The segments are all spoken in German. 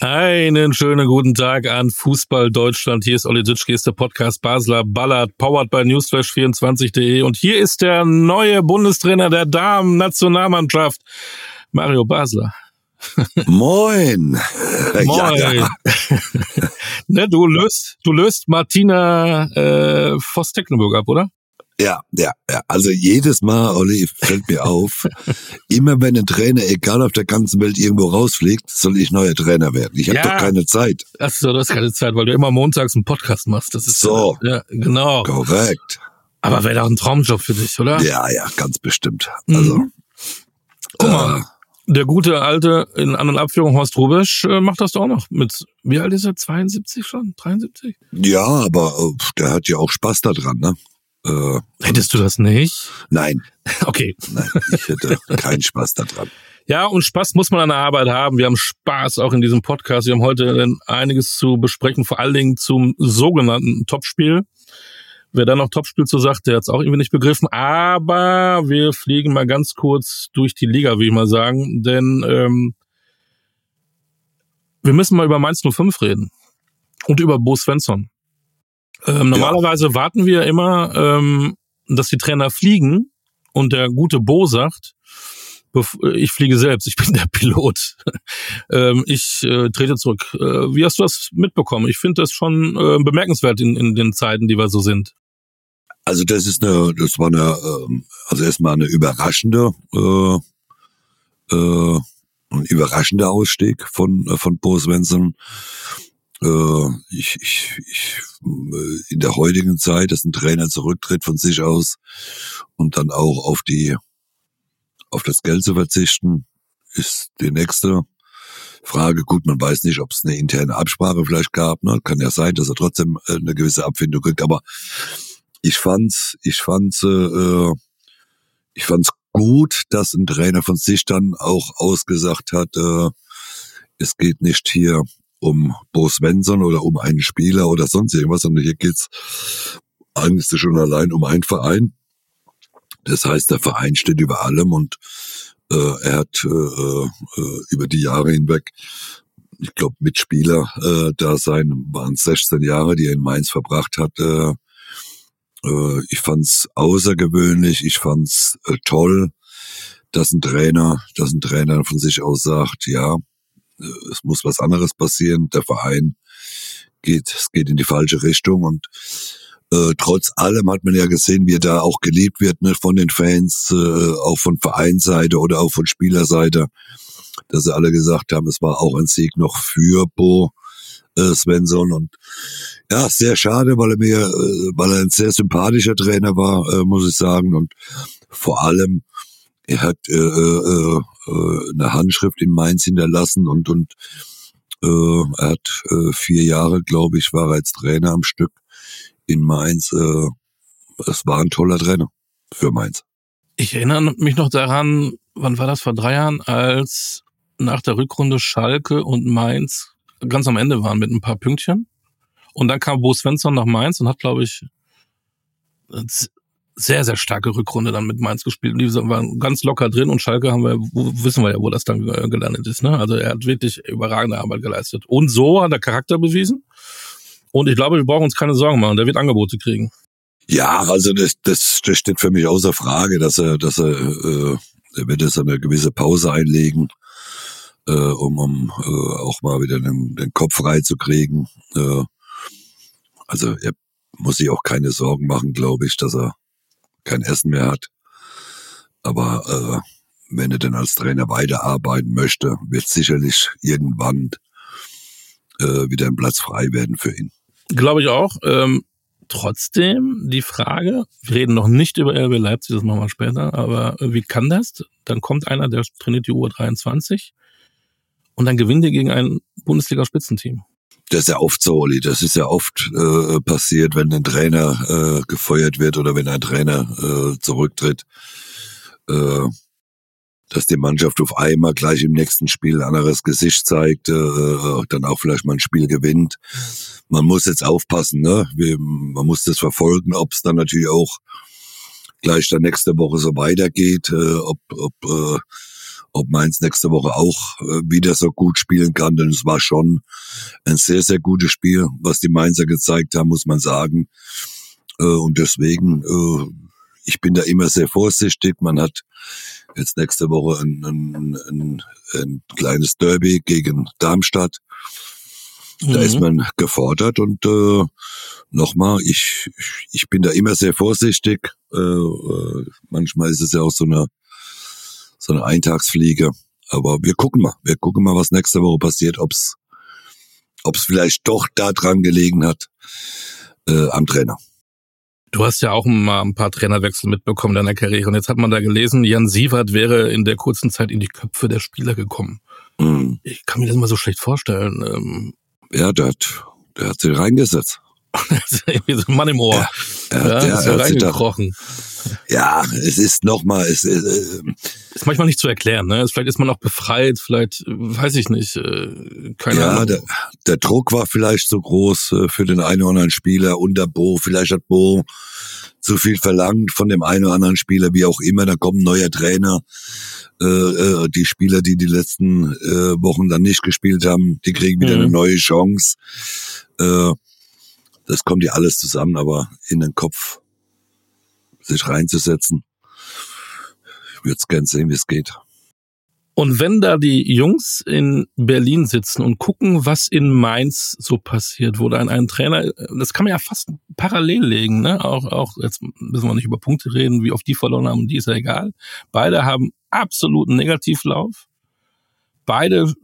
Einen schönen guten Tag an Fußball Deutschland. Hier ist Olli Ditschke, ist der Podcast Basler Ballard, powered by Newsflash24.de. Und hier ist der neue Bundestrainer der Damen-Nationalmannschaft, Mario Basler. Moin. Moin. Ja, ja. ne, du löst, du löst Martina äh, Voss-Tecklenburg ab, oder? Ja, ja, ja. Also jedes Mal, Olli, fällt mir auf, immer wenn ein Trainer, egal auf der ganzen Welt, irgendwo rausfliegt, soll ich neuer Trainer werden. Ich habe Ja. doch keine Zeit. Achso, du hast keine Zeit, weil du immer montags einen Podcast machst. Das ist So. Ja, genau. Korrekt. Aber wäre doch ein Traumjob für dich, oder? Ja, ja, ganz bestimmt. Also, Mhm. Guck mal. äh, Der gute alte in An- und Abführung Horst Rubisch äh, macht das doch auch noch. Mit, wie alt ist er? 72 schon? 73? ja, aber äh, der hat ja auch Spaß daran, ne? Äh, Hättest du das nicht? nein, Okay. nein, ich hätte keinen Spaß daran. Ja, und Spaß muss man an der Arbeit haben. Wir haben Spaß auch in diesem Podcast. Wir haben heute einiges zu besprechen, vor allen Dingen zum sogenannten Topspiel. Wer da noch Topspiel zu sagt, der hat es auch irgendwie nicht begriffen. Aber wir fliegen mal ganz kurz durch die Liga, will ich mal sagen. Denn ähm, wir müssen mal über Mainz 05 reden. Und über Bo Svensson. Ähm, normalerweise warten wir immer, ähm, dass die Trainer fliegen und der gute Bo sagt, bef- ich fliege selbst, ich bin der Pilot. ähm, ich äh, trete zurück. Äh, wie hast du das mitbekommen? Ich finde das schon äh, bemerkenswert in, in den Zeiten, die wir so sind. Also das ist eine, das war eine, ähm, also erstmal eine überraschende, äh, äh, ein überraschender Ausstieg von äh, von Bo Svensson. Äh, ich, ich, ich, äh, in der heutigen Zeit, dass ein Trainer zurücktritt von sich aus und dann auch auf die, auf das Geld zu verzichten, ist die nächste Frage. Gut, man weiß nicht, ob es eine interne Absprache vielleicht gab. Ne? Kann ja sein, dass er trotzdem äh, eine gewisse Abfindung kriegt, aber ich fand's, ich fand's, äh, ich fand's gut, dass ein Trainer von sich dann auch ausgesagt hat, äh, es geht nicht hier um Bo Svensson oder um einen Spieler oder sonst irgendwas, sondern hier geht's eigentlich schon allein um einen Verein. Das heißt, der Verein steht über allem und äh, er hat äh, äh, über die Jahre hinweg, ich glaube, Mitspieler äh, da sein, waren 16 Jahre, die er in Mainz verbracht hat, äh, äh, ich fand's außergewöhnlich, ich fand's äh, toll, dass ein Trainer, dass ein Trainer von sich aus sagt, ja, es muss was anderes passieren, der Verein geht, es geht in die falsche Richtung und äh, trotz allem hat man ja gesehen, wie er da auch geliebt wird, ne, von den Fans, äh, auch von Vereinsseite oder auch von Spielerseite, dass sie alle gesagt haben, es war auch ein Sieg noch für Bo äh, Svensson und ja, sehr schade, weil er mir, äh, weil er ein sehr sympathischer Trainer war, äh, muss ich sagen. Und vor allem, er hat äh, äh, äh, eine Handschrift in Mainz hinterlassen und und äh, er hat äh, vier Jahre, glaube ich, war er als Trainer am Stück in Mainz. Äh, es war ein toller Trainer für Mainz. Ich erinnere mich noch daran, wann war das vor drei Jahren, als nach der Rückrunde Schalke und Mainz ganz am Ende waren mit ein paar Pünktchen. Und dann kam Bo Svensson nach Mainz und hat, glaube ich, sehr, sehr starke Rückrunde dann mit Mainz gespielt. Und die waren ganz locker drin und Schalke haben wir, wissen wir ja, wo das dann äh, gelandet ist. Ne? Also er hat wirklich überragende Arbeit geleistet. Und so hat er Charakter bewiesen. Und ich glaube, wir brauchen uns keine Sorgen machen. Der wird Angebote kriegen. Ja, also das, das, das steht für mich außer Frage, dass er, dass er, äh, er wird jetzt eine gewisse Pause einlegen, äh, um, um äh, auch mal wieder den, den Kopf frei zu kriegen. Äh, also er muss sich auch keine Sorgen machen, glaube ich, dass er kein Essen mehr hat. Aber äh, wenn er denn als Trainer weiterarbeiten möchte, wird sicherlich irgendwann äh, wieder ein Platz frei werden für ihn. Glaube ich auch. Ähm, Trotzdem die Frage, wir reden noch nicht über RB Leipzig, das machen wir später, aber wie kann das? Dann kommt einer, der trainiert die U23 und dann gewinnt ihr gegen ein Bundesliga-Spitzenteam. Das ist ja oft so, Oli. Das ist ja oft äh, passiert, wenn ein Trainer äh, gefeuert wird oder wenn ein Trainer äh, zurücktritt, äh, dass die Mannschaft auf einmal gleich im nächsten Spiel ein anderes Gesicht zeigt, äh, dann auch vielleicht mal ein Spiel gewinnt. Man muss jetzt aufpassen, ne? Wir, man muss das verfolgen, ob es dann natürlich auch gleich dann nächste Woche so weitergeht, äh, ob, ob äh, ob Mainz nächste Woche auch äh, wieder so gut spielen kann, denn es war schon ein sehr, sehr gutes Spiel, was die Mainzer gezeigt haben, muss man sagen. Äh, und deswegen, äh, ich bin da immer sehr vorsichtig. Man hat jetzt nächste Woche ein, ein, ein, ein kleines Derby gegen Darmstadt. Da mhm. ist man gefordert und äh, nochmal, ich, ich bin da immer sehr vorsichtig. Äh, äh, manchmal ist es ja auch so eine so eine Eintagsfliege. Aber wir gucken mal. Wir gucken mal, was nächste Woche passiert, ob's ob's vielleicht doch da dran gelegen hat äh, am Trainer. Du hast ja auch mal ein paar Trainerwechsel mitbekommen in deiner Karriere. Und jetzt hat man da gelesen, Jan Sievert wäre in der kurzen Zeit in die Köpfe der Spieler gekommen. Mhm. Ich kann mir das mal so schlecht vorstellen. Ähm, ja, der hat, der hat sich reingesetzt. Wie so ein Mann im Ohr. Ja, ja, ja der, ist reingekrochen. Ja, es ist nochmal, es äh, ist manchmal nicht zu erklären, ne? Vielleicht ist man auch befreit, vielleicht, weiß ich nicht, äh, keine ja, Ahnung. Der, der Druck war vielleicht so groß äh, für den einen oder anderen Spieler unter Bo. Vielleicht hat Bo zu viel verlangt von dem einen oder anderen Spieler, wie auch immer. Da kommt ein neuer Trainer. Äh, äh, die Spieler, die die letzten äh, Wochen dann nicht gespielt haben, die kriegen wieder mhm. eine neue Chance. Äh, das kommt ja alles zusammen, aber in den Kopf sich reinzusetzen. Ich würde es gern sehen, wie es geht. Und wenn da die Jungs in Berlin sitzen und gucken, was in Mainz so passiert, wo dann ein Trainer, das kann man ja fast parallel legen, ne? Auch, auch, jetzt müssen wir nicht über Punkte reden, wie oft die verloren haben, die ist ja egal. Beide haben absoluten Negativlauf. Beide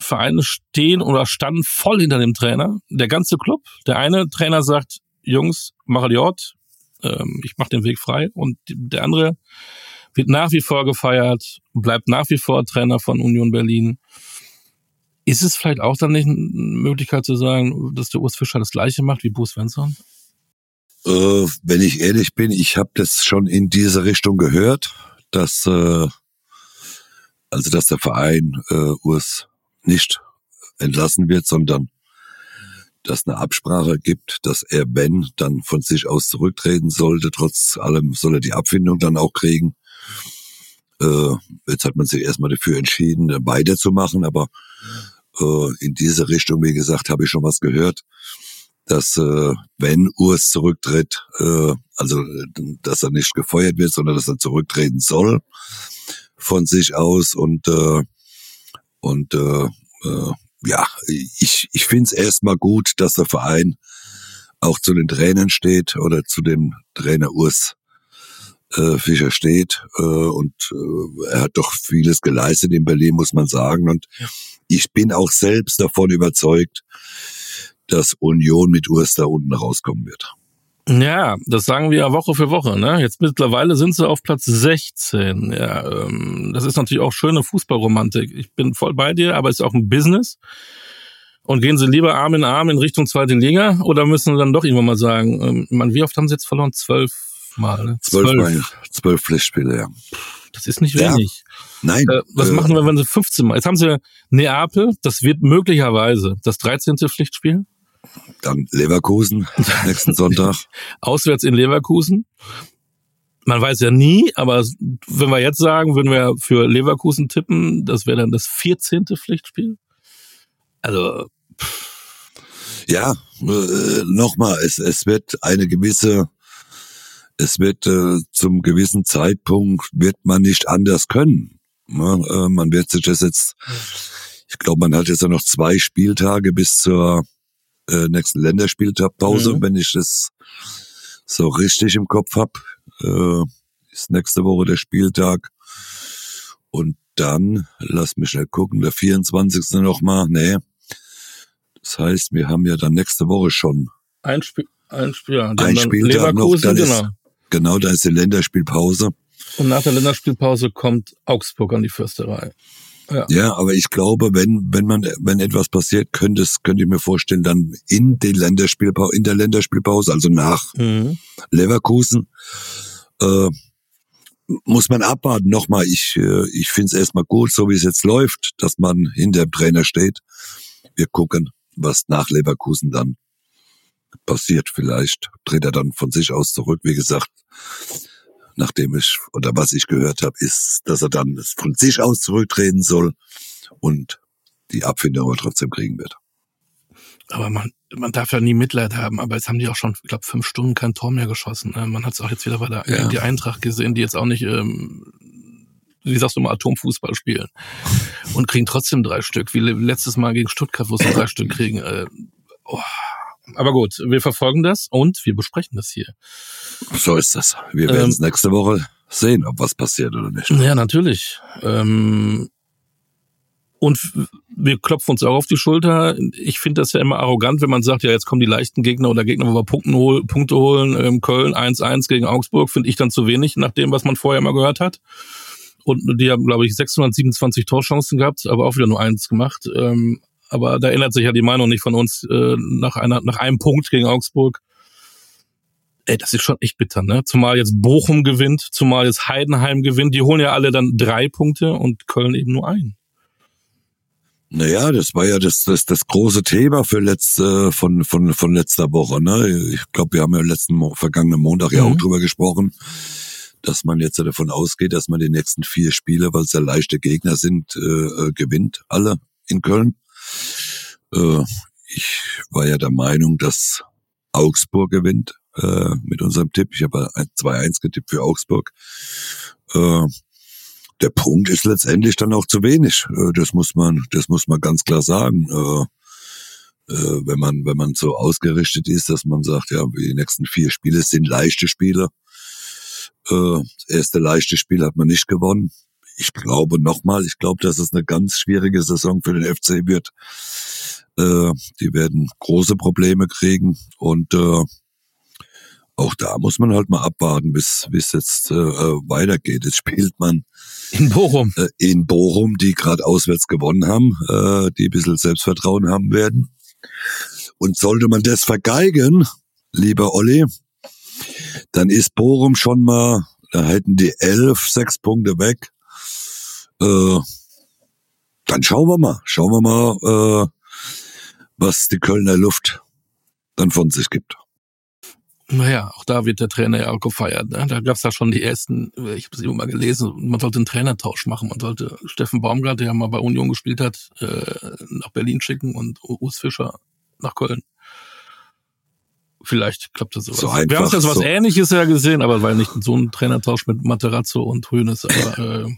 Vereine stehen oder standen voll hinter dem Trainer. Der ganze Club. Der eine Trainer sagt, Jungs, mache die Ort, ähm, ich mache den Weg frei. Und der andere wird nach wie vor gefeiert, bleibt nach wie vor Trainer von Union Berlin. Ist es vielleicht auch dann nicht eine Möglichkeit zu sagen, dass der Urs Fischer das gleiche macht wie Bruce Svensson? Äh, wenn ich ehrlich bin, ich habe das schon in diese Richtung gehört, dass äh, also dass der Verein äh, Urs nicht entlassen wird, sondern dass eine Absprache gibt, dass er, wenn, dann von sich aus zurücktreten sollte. Trotz allem soll er die Abfindung dann auch kriegen. Äh, jetzt hat man sich erstmal dafür entschieden, weiterzumachen, aber äh, in diese Richtung, wie gesagt, habe ich schon was gehört, dass äh, wenn Urs zurücktritt, äh, also dass er nicht gefeuert wird, sondern dass er zurücktreten soll von sich aus und äh, und äh, äh, ja, ich, ich finde es erstmal gut, dass der Verein auch zu den Trainern steht oder zu dem Trainer Urs äh, Fischer steht. Äh, und äh, er hat doch vieles geleistet in Berlin, muss man sagen. Und ich bin auch selbst davon überzeugt, dass Union mit Urs da unten rauskommen wird. Ja, das sagen wir ja Woche für Woche. Ne? Jetzt mittlerweile sind sie auf Platz 16. Ja, ähm, das ist natürlich auch schöne Fußballromantik. Ich bin voll bei dir, aber es ist auch ein Business. Und gehen sie lieber Arm in Arm in Richtung zweite Liga oder müssen sie dann doch irgendwann mal sagen, ähm, man, wie oft haben sie jetzt verloren? Zwölf Mal. Ne? Zwölf, zwölf Mal, zwölf Pflichtspiele, ja. Das ist nicht wenig. Ja. Nein. Äh, was äh, machen wir, wenn sie 15 Mal? Jetzt haben sie Neapel, das wird möglicherweise das 13. Pflichtspiel. Dann Leverkusen nächsten Sonntag. Auswärts in Leverkusen. Man weiß ja nie, aber wenn wir jetzt sagen, würden wir für Leverkusen tippen, das wäre dann das 14. Pflichtspiel. Also. Pff. Ja, äh, nochmal, es, es wird eine gewisse, es wird äh, zum gewissen Zeitpunkt wird man nicht anders können. Ne? Äh, man wird sich das jetzt, ich glaube, man hat jetzt ja noch zwei Spieltage bis zur äh, nächsten Länderspielpause, mhm. wenn ich das so richtig im Kopf hab. Äh, ist nächste Woche der Spieltag. Und dann, lass mich schnell gucken, der 24. nochmal, nee. Das heißt, wir haben ja dann nächste Woche schon ein Spiel, Ein Spiel, ja. Ein Spieltag noch, dann genau. Ist, genau, da ist die Länderspielpause. Und nach der Länderspielpause kommt Augsburg an die Fürsterei. Ja. ja, aber ich glaube, wenn, wenn man, wenn etwas passiert, könnte es, könnte ich mir vorstellen, dann in den Länderspielpause, in der Länderspielpause, also nach mhm. Leverkusen, äh, muss man abwarten. Nochmal, ich, äh, ich finde es erstmal gut, so wie es jetzt läuft, dass man hinter dem Trainer steht. Wir gucken, was nach Leverkusen dann passiert. Vielleicht tritt er dann von sich aus zurück. Wie gesagt, nachdem ich oder was ich gehört habe, ist, dass er dann von sich aus zurücktreten soll und die Abfindung aber trotzdem kriegen wird. Aber man, man darf ja nie Mitleid haben. Aber jetzt haben die auch schon, ich glaube, fünf Stunden kein Tor mehr geschossen. Äh, man hat es auch jetzt wieder bei der ja. die Eintracht gesehen, die jetzt auch nicht, ähm, wie sagst du mal, Atomfußball spielen und kriegen trotzdem drei Stück. Wie letztes Mal gegen Stuttgart, wo sie drei Stück kriegen. Äh, oh. Aber gut, wir verfolgen das und wir besprechen das hier. So ist das. Wir werden es ähm, nächste Woche sehen, ob was passiert oder nicht. Ja, natürlich. Ähm, und wir klopfen uns auch auf die Schulter. Ich finde das ja immer arrogant, wenn man sagt, ja, jetzt kommen die leichten Gegner oder Gegner, wo wir Punkte, hol Punkte holen. Ähm, Köln 1-1 gegen Augsburg finde ich dann zu wenig, nach dem, was man vorher mal gehört hat. Und die haben, glaube ich, 627 Torchancen gehabt, aber auch wieder nur eins gemacht. Ähm, aber da ändert sich ja die Meinung nicht von uns äh, nach, einer, nach einem Punkt gegen Augsburg. Ey, das ist schon echt bitter, ne? Zumal jetzt Bochum gewinnt, zumal jetzt Heidenheim gewinnt. Die holen ja alle dann drei Punkte und Köln eben nur einen. Naja, das war ja das, das, das große Thema für letzte, von, von, von letzter Woche. Ne? Ich glaube, wir haben ja letzten vergangenen Montag ja auch mhm. drüber gesprochen, dass man jetzt davon ausgeht, dass man die nächsten vier Spiele, weil es ja leichte Gegner sind, äh, äh, gewinnt, alle in Köln. Äh, ich war ja der Meinung, dass Augsburg gewinnt äh, mit unserem Tipp. Ich habe 2-1 getippt für Augsburg. Äh, der Punkt ist letztendlich dann auch zu wenig. Äh, das muss man, das muss man ganz klar sagen. Äh, äh, wenn man, wenn man so ausgerichtet ist, dass man sagt, ja, die nächsten vier Spiele sind leichte Spiele. Das erste leichte Spiel hat man nicht gewonnen. Ich glaube nochmal, ich glaube, dass es eine ganz schwierige Saison für den FC wird. Die werden große Probleme kriegen und auch da muss man halt mal abwarten, bis bis jetzt äh, weitergeht. Jetzt spielt man in Bochum, äh, in Bochum, die gerade auswärts gewonnen haben, äh, die ein bisschen Selbstvertrauen haben werden. Und sollte man das vergeigen, lieber Olli, dann ist Bochum schon mal, da hätten die elf, sechs Punkte weg. Äh, dann schauen wir mal, schauen wir mal, äh, was die Kölner Luft dann von sich gibt. Naja, auch da wird der Trainer ja auch gefeiert. Ne? Da gab es ja schon die ersten, ich habe es immer mal gelesen, man sollte einen Trainertausch machen. Man sollte Steffen Baumgart, der ja mal bei Union gespielt hat, äh, nach Berlin schicken und Urs Fischer nach Köln. Vielleicht klappt das sowas. So einfach, Wir haben ja sowas so. ähnliches ja gesehen, aber weil nicht so ein Trainertausch mit Materazzo und Hönes, aber äh,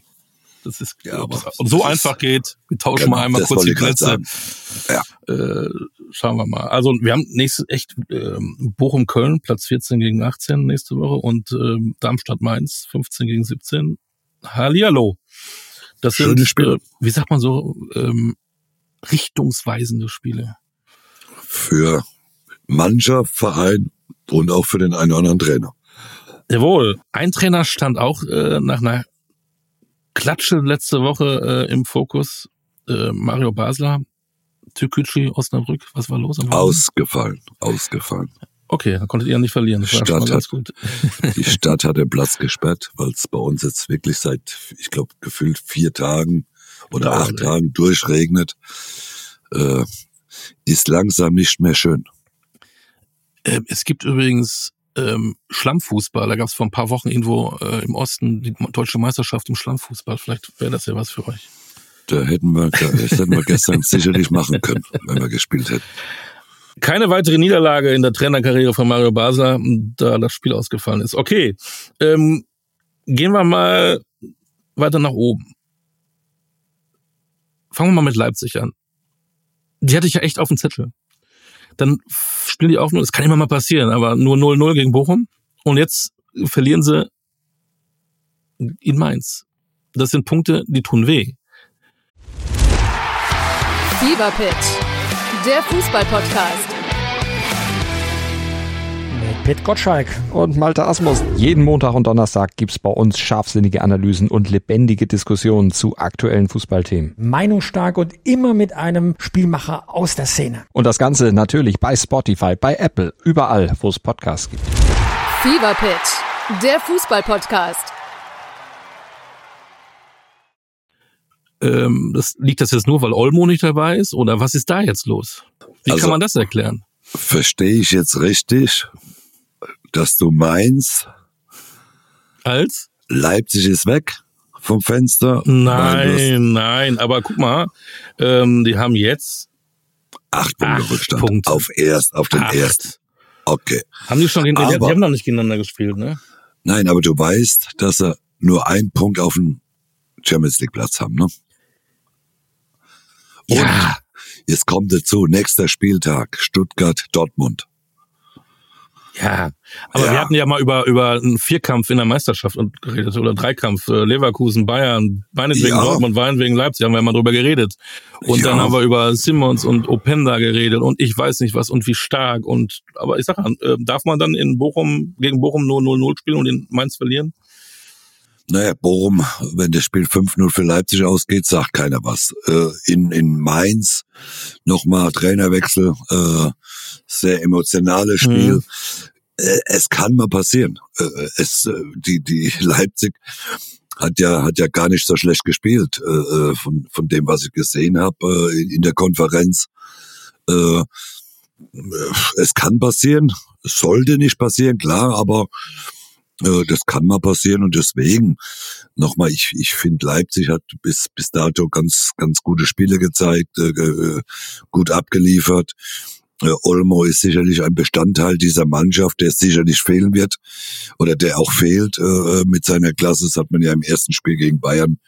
das ist, ja, aber so einfach geht. Wir tauschen genau, mal einmal kurz die Plätze. Ja. Äh, schauen wir mal. Also wir haben nächstes echt äh, Bochum-Köln, Platz 14 gegen 18 nächste Woche und äh, Darmstadt-Mainz 15 gegen 17. Hallihallo. Das Schöne sind, Spiele. Äh, wie sagt man so, ähm, richtungsweisende Spiele. Für Mannschaft, Verein und auch für den einen oder anderen Trainer. Jawohl. Ein Trainer stand auch äh, nach einer Klatsche letzte Woche äh, im Fokus. Äh, Mario Basler, Türkücü, Osnabrück, was war los? Ausgefallen, ausgefallen. Okay, dann konntet ihr nicht verlieren. Das Stadt hat, die Stadt hat den Platz gesperrt, weil es bei uns jetzt wirklich seit, ich glaube, gefühlt vier Tagen oder ja, acht ey. Tagen durchregnet. Äh, ist langsam nicht mehr schön. Äh, es gibt übrigens ähm, Schlammfußball. Da gab es vor ein paar Wochen irgendwo äh, im Osten die deutsche Meisterschaft im Schlammfußball. Vielleicht wäre das ja was für euch. Da hätten wir, das hätten wir gestern sicherlich machen können, wenn wir gespielt hätten. Keine weitere Niederlage in der Trainerkarriere von Mario Basler, da das Spiel ausgefallen ist. Okay, ähm, gehen wir mal weiter nach oben. Fangen wir mal mit Leipzig an. Die hatte ich ja echt auf dem Zettel dann spielen die auch nur, das kann immer mal passieren, aber nur 0-0 gegen Bochum. Und jetzt verlieren sie in Mainz. Das sind Punkte, die tun weh. Fever der Fußballpodcast. Pit Gottschalk. Und Malte Asmus. Jeden Montag und Donnerstag gibt's bei uns scharfsinnige Analysen und lebendige Diskussionen zu aktuellen Fußballthemen. Meinungsstark und immer mit einem Spielmacher aus der Szene. Und das Ganze natürlich bei Spotify, bei Apple, überall, wo es Podcasts gibt. Fever Pitch, der Fußballpodcast. Ähm, das, liegt das jetzt nur, weil Olmo nicht dabei ist? Oder was ist da jetzt los? Wie Also- kann man das erklären? Verstehe ich jetzt richtig, dass du meinst, Als? Leipzig ist weg vom Fenster? Nein, nein, aber guck mal, ähm, die haben jetzt Acht Punkte Acht Rückstand. Punkte. Auf erst, auf den acht. ersten. Okay. Haben die schon gegen, die, die Aber- haben noch nicht gegeneinander gespielt, ne? Nein, aber du weißt, dass sie nur einen Punkt auf dem Champions League Platz haben, ne? Und Ja. jetzt kommt dazu, nächster Spieltag, Stuttgart, Dortmund. Ja, aber Ja. wir hatten ja mal über über einen Vierkampf in der Meisterschaft und geredet oder Dreikampf äh, Leverkusen, Bayern, meinetwegen Ja. Dortmund, meinetwegen Leipzig, haben wir mal drüber geredet. Und Ja. dann haben wir über Simmons und Openda geredet und ich weiß nicht was und wie stark und aber ich sag äh, darf man dann in Bochum gegen Bochum nur 0-0 spielen und in Mainz verlieren? Naja, Bochum, wenn das Spiel 5-0 für Leipzig ausgeht, sagt keiner was. Äh, in, in Mainz nochmal Trainerwechsel, äh, sehr emotionales Spiel. Mhm. Äh, es kann mal passieren. Äh, es, äh, die, die Leipzig hat ja, hat ja gar nicht so schlecht gespielt, äh, von, von dem, was ich gesehen habe in, der Konferenz. Es kann passieren, sollte nicht passieren, klar, aber das kann mal passieren und deswegen nochmal, ich, ich finde Leipzig hat bis, bis dato ganz, ganz gute Spiele gezeigt, äh, äh, gut abgeliefert. Äh, Olmo ist sicherlich ein Bestandteil dieser Mannschaft, der sicherlich fehlen wird oder der auch fehlt äh, mit seiner Klasse. Das hat man ja im ersten Spiel gegen Bayern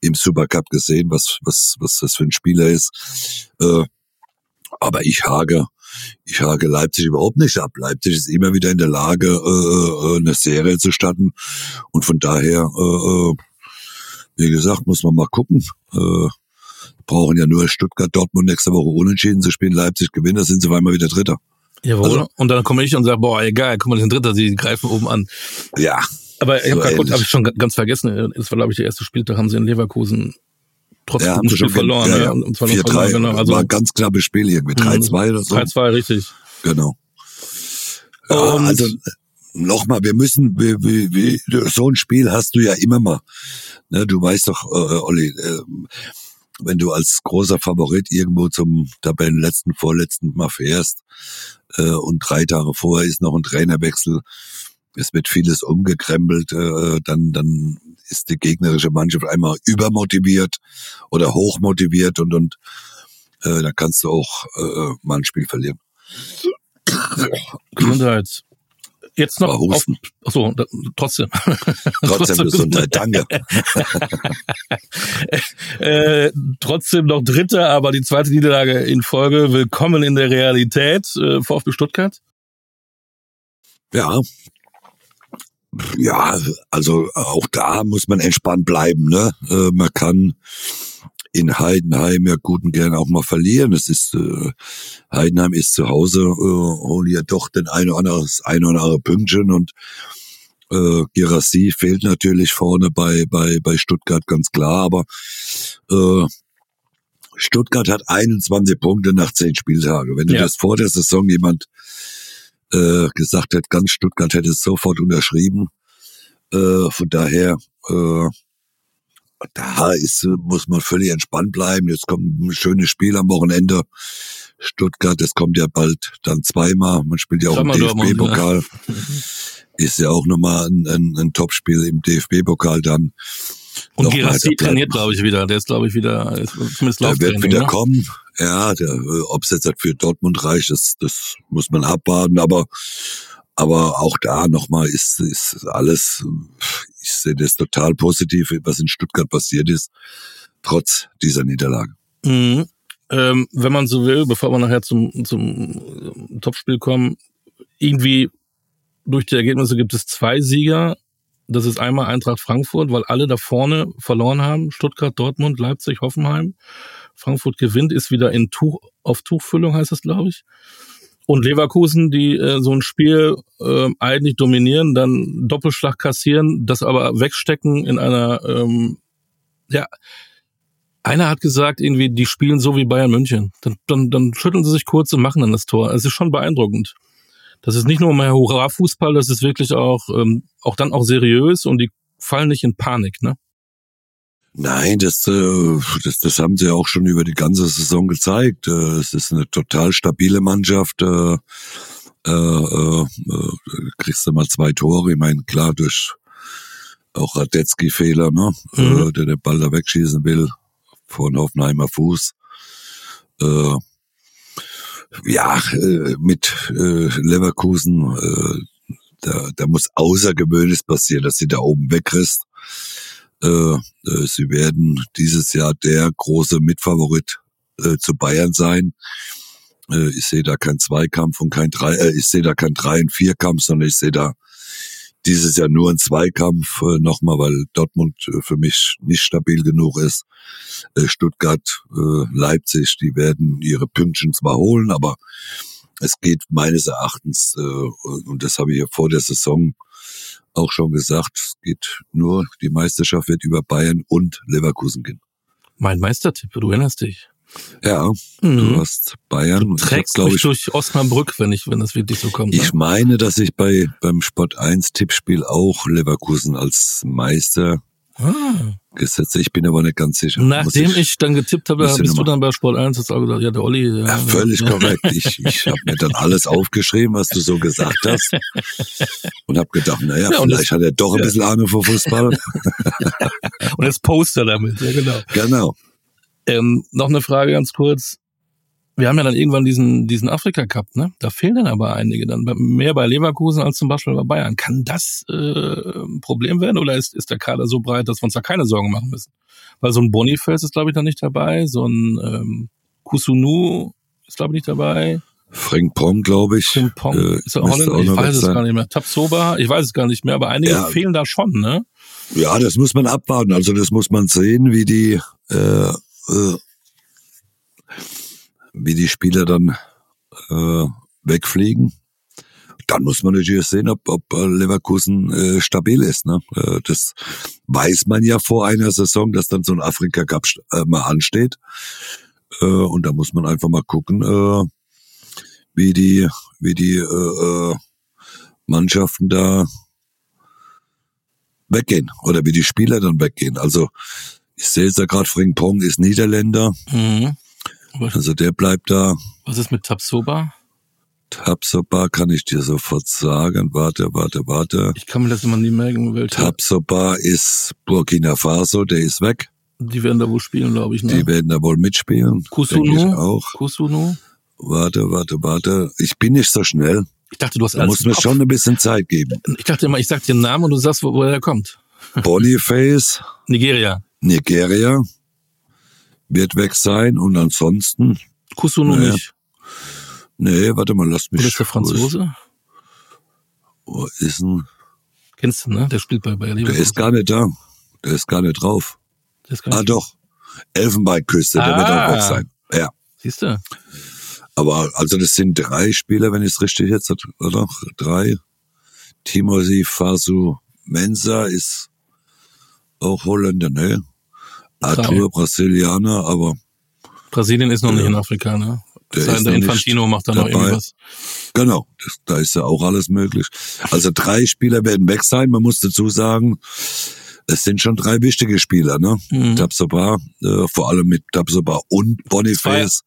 im Supercup gesehen, was, was, was das für ein Spieler ist. Äh, aber ich hage, ich hage Leipzig überhaupt nicht ab. Leipzig ist immer wieder in der Lage, äh, äh, eine Serie zu starten. Und von daher, äh, äh, wie gesagt, muss man mal gucken. Äh, brauchen ja nur Stuttgart, Dortmund nächste Woche unentschieden zu spielen. Leipzig gewinnt, da sind sie auf einmal wieder Dritter. Jawohl. Also- und dann komme ich und sage, boah, egal, guck mal, die sind Dritter, die greifen oben an. Ja, Aber ich So habe ähnlich. hab ich schon ganz vergessen, das war glaube ich der erste Spieltag, haben sie in Leverkusen trotz ja, schon verloren. Ja, Ja, ja. Und zwar 4-3, genau. Also war ein ganz knappes Spiel irgendwie. 3-2 oder so. 3-2, richtig. Genau. Ja, Und- also nochmal, wir müssen, wir, wir, wir, so ein Spiel hast du ja immer mal. Ne, du weißt doch, äh, Olli, äh, wenn du als großer Favorit irgendwo zum Tabellenletzten, vorletzten Mal fährst äh, und drei Tage vorher ist noch ein Trainerwechsel, es wird vieles umgekrempelt, äh, dann, dann ist die gegnerische Mannschaft einmal übermotiviert oder hochmotiviert und, und äh, dann kannst du auch äh, mal ein Spiel verlieren. Gesundheit. Jetzt noch auf, achso, da, trotzdem. Trotzdem Gesundheit, danke. äh, trotzdem noch Dritter, aber die zweite Niederlage in Folge. Willkommen in der Realität. Äh, VfB Stuttgart. Ja. Ja, also auch da muss man entspannt bleiben. Ne? Äh, man kann in Heidenheim ja gut und gern auch mal verlieren. Es ist äh, Heidenheim ist zu Hause, äh, holen ja doch den ein oder andere, ein oder andere Pünktchen und äh, Girassi fehlt natürlich vorne bei bei bei Stuttgart ganz klar, aber äh, Stuttgart hat 21 Punkte nach 10 Spieltagen. Wenn du Ja. das vor der Saison jemand äh, gesagt hätte, ganz Stuttgart hätte es sofort unterschrieben. Äh, von daher, äh, da ist, muss man völlig entspannt bleiben. Jetzt kommt ein schönes Spiel am Wochenende. Stuttgart, das kommt ja bald dann zweimal. Man spielt ja auch im Zweimal Dortmund, DFB-Pokal. Ist ja auch nochmal ein, ein, ein Topspiel im DFB-Pokal dann. Und bleibt- trainiert, glaube ich, wieder. Der ist, glaube ich, wieder, ist zumindest Der wird wieder ne? kommen. Ja, der, äh, ob es jetzt halt für Dortmund reicht, das, das muss man abwarten. Aber, aber auch da nochmal ist, ist alles, ich sehe das total positiv, was in Stuttgart passiert ist, trotz dieser Niederlage. Mhm. Ähm, wenn man so will, bevor wir nachher zum, zum äh, Topspiel kommen, irgendwie durch die Ergebnisse gibt es zwei Sieger. Das ist einmal Eintracht Frankfurt, weil alle da vorne verloren haben. Stuttgart, Dortmund, Leipzig, Hoffenheim. Frankfurt gewinnt, ist wieder in Tuch, auf Tuchfüllung heißt es, glaube ich. Und Leverkusen, die äh, so ein Spiel äh, eigentlich dominieren, dann Doppelschlag kassieren, das aber wegstecken in einer, ähm, ja, einer hat gesagt, irgendwie, die spielen so wie Bayern München. Dann, dann, dann schütteln sie sich kurz und machen dann das Tor. Es ist schon beeindruckend. Das ist nicht nur mehr Hurra-Fußball, das ist wirklich auch, ähm, auch dann auch seriös und die fallen nicht in Panik, ne? Nein, das, äh, das, das haben sie auch schon über die ganze Saison gezeigt. Äh, es ist eine total stabile Mannschaft. Äh, äh, äh, kriegst du mal zwei Tore. Ich meine, klar, durch auch Radetzky-Fehler, ne? Mhm. Äh, der den Ball da wegschießen will von Hoffenheimer Fuß. Äh, ja, äh, mit äh, Leverkusen, äh, da, da muss Außergewöhnliches passieren, dass sie da oben wegriss. Äh, äh, sie werden dieses Jahr der große Mitfavorit äh, zu Bayern sein. Äh, ich sehe da kein Zweikampf und kein Drei, äh, ich sehe da kein Drei- und Vierkampf, sondern ich sehe da dieses Jahr nur ein Zweikampf äh, nochmal, weil Dortmund äh, für mich nicht stabil genug ist. Äh, Stuttgart, äh, Leipzig, die werden ihre Pünktchen zwar holen, aber es geht meines Erachtens, äh, und das habe ich ja vor der Saison auch schon gesagt, es geht nur, die Meisterschaft wird über Bayern und Leverkusen gehen. Mein Meistertipp, du erinnerst dich. Ja, mhm. du hast Bayern. Du trägst mich ich, durch Osnabrück, wenn ich, wenn das wirklich so kommt. Ich ne? meine, dass ich bei beim Sport 1 Tippspiel auch Leverkusen als Meister ah. gesetzt. Ich bin aber nicht ganz sicher. Nachdem ich, ich, dann getippt habe, bist du dann bei Sport 1 jetzt auch gesagt, ja, der Olli. Ja, ja völlig ja. korrekt. Ich, ich habe mir dann alles aufgeschrieben, was du so gesagt hast. Und habe gedacht, naja, ja, vielleicht das, hat er doch ein bisschen Ahnung vor Fußball. und jetzt Poster damit, ja genau. Genau. Ähm, noch eine Frage ganz kurz. Wir haben ja dann irgendwann diesen, diesen Afrika-Cup, ne? Da fehlen dann aber einige dann. Mehr bei Leverkusen als zum Beispiel bei Bayern. Kann das äh, ein Problem werden oder ist, ist der Kader so breit, dass wir uns da keine Sorgen machen müssen? Weil so ein Boniface ist, glaube ich, da nicht dabei. So ein ähm, Kusunu ist, glaube ich, nicht dabei. Frimpong, glaube ich. Frimpong äh, ist er Holländer? Ich weiß es sein. gar nicht mehr. Tapsoba, ich weiß es gar nicht mehr, aber einige ja. fehlen da schon, ne? Ja, das muss man abwarten. Also das muss man sehen, wie die äh, äh, wie die Spieler dann äh, wegfliegen. Dann muss man natürlich sehen, ob, ob äh, Leverkusen äh, stabil ist. Ne? Äh, das weiß man ja vor einer Saison, dass dann so ein Afrika Cup äh, mal ansteht. Äh, und da muss man einfach mal gucken, äh, wie die, wie die äh, äh, Mannschaften da weggehen oder wie die Spieler dann weggehen. Also ich sehe es ja gerade, Frimpong ist Niederländer. Mhm. Also der bleibt da. Was ist mit Tapsoba? Tapsoba kann ich dir sofort sagen. Warte, warte, warte. Ich kann mir das immer nie merken. Welche. Tapsoba ist Burkina Faso, der ist weg. Die werden da wohl spielen, glaube ich. Ne? Die werden da wohl mitspielen. Kusunu? auch. Kusunu? Warte, warte, warte. Ich bin nicht so schnell. Ich dachte, du hast alles. Du musst mir schon ein bisschen Zeit geben. Ich dachte immer, ich sag dir den Namen und du sagst, wo, woher er kommt. Boniface. Nigeria. Nigeria wird weg sein und ansonsten. Kusunu naja. nicht. Nee, warte mal, lass mich. Oder ist der Franzose? Wo ist denn? Kennst du, ne? Der spielt bei Bayer Leverkusen. Der ist gar nicht da. Der ist gar nicht drauf. Der ist gar nicht ah, doch. Elfenbeinküste, ah. der wird auch weg ah. sein. Ja. Siehst du? Aber also das sind drei Spieler, wenn ich es richtig jetzt, oder? Drei. Timothy Fasu Mensa ist auch Holländer, ne? Arthur Brasilianer, aber. Brasilien ist noch nicht in Afrika, ne? Der, der Infantino macht da noch irgendwas. Genau, das, da ist ja auch alles möglich. Also drei Spieler werden weg sein. Man muss dazu sagen, es sind schon drei wichtige Spieler, ne? Mhm. Tabsoba, äh, vor allem mit Tabsoba und Boniface.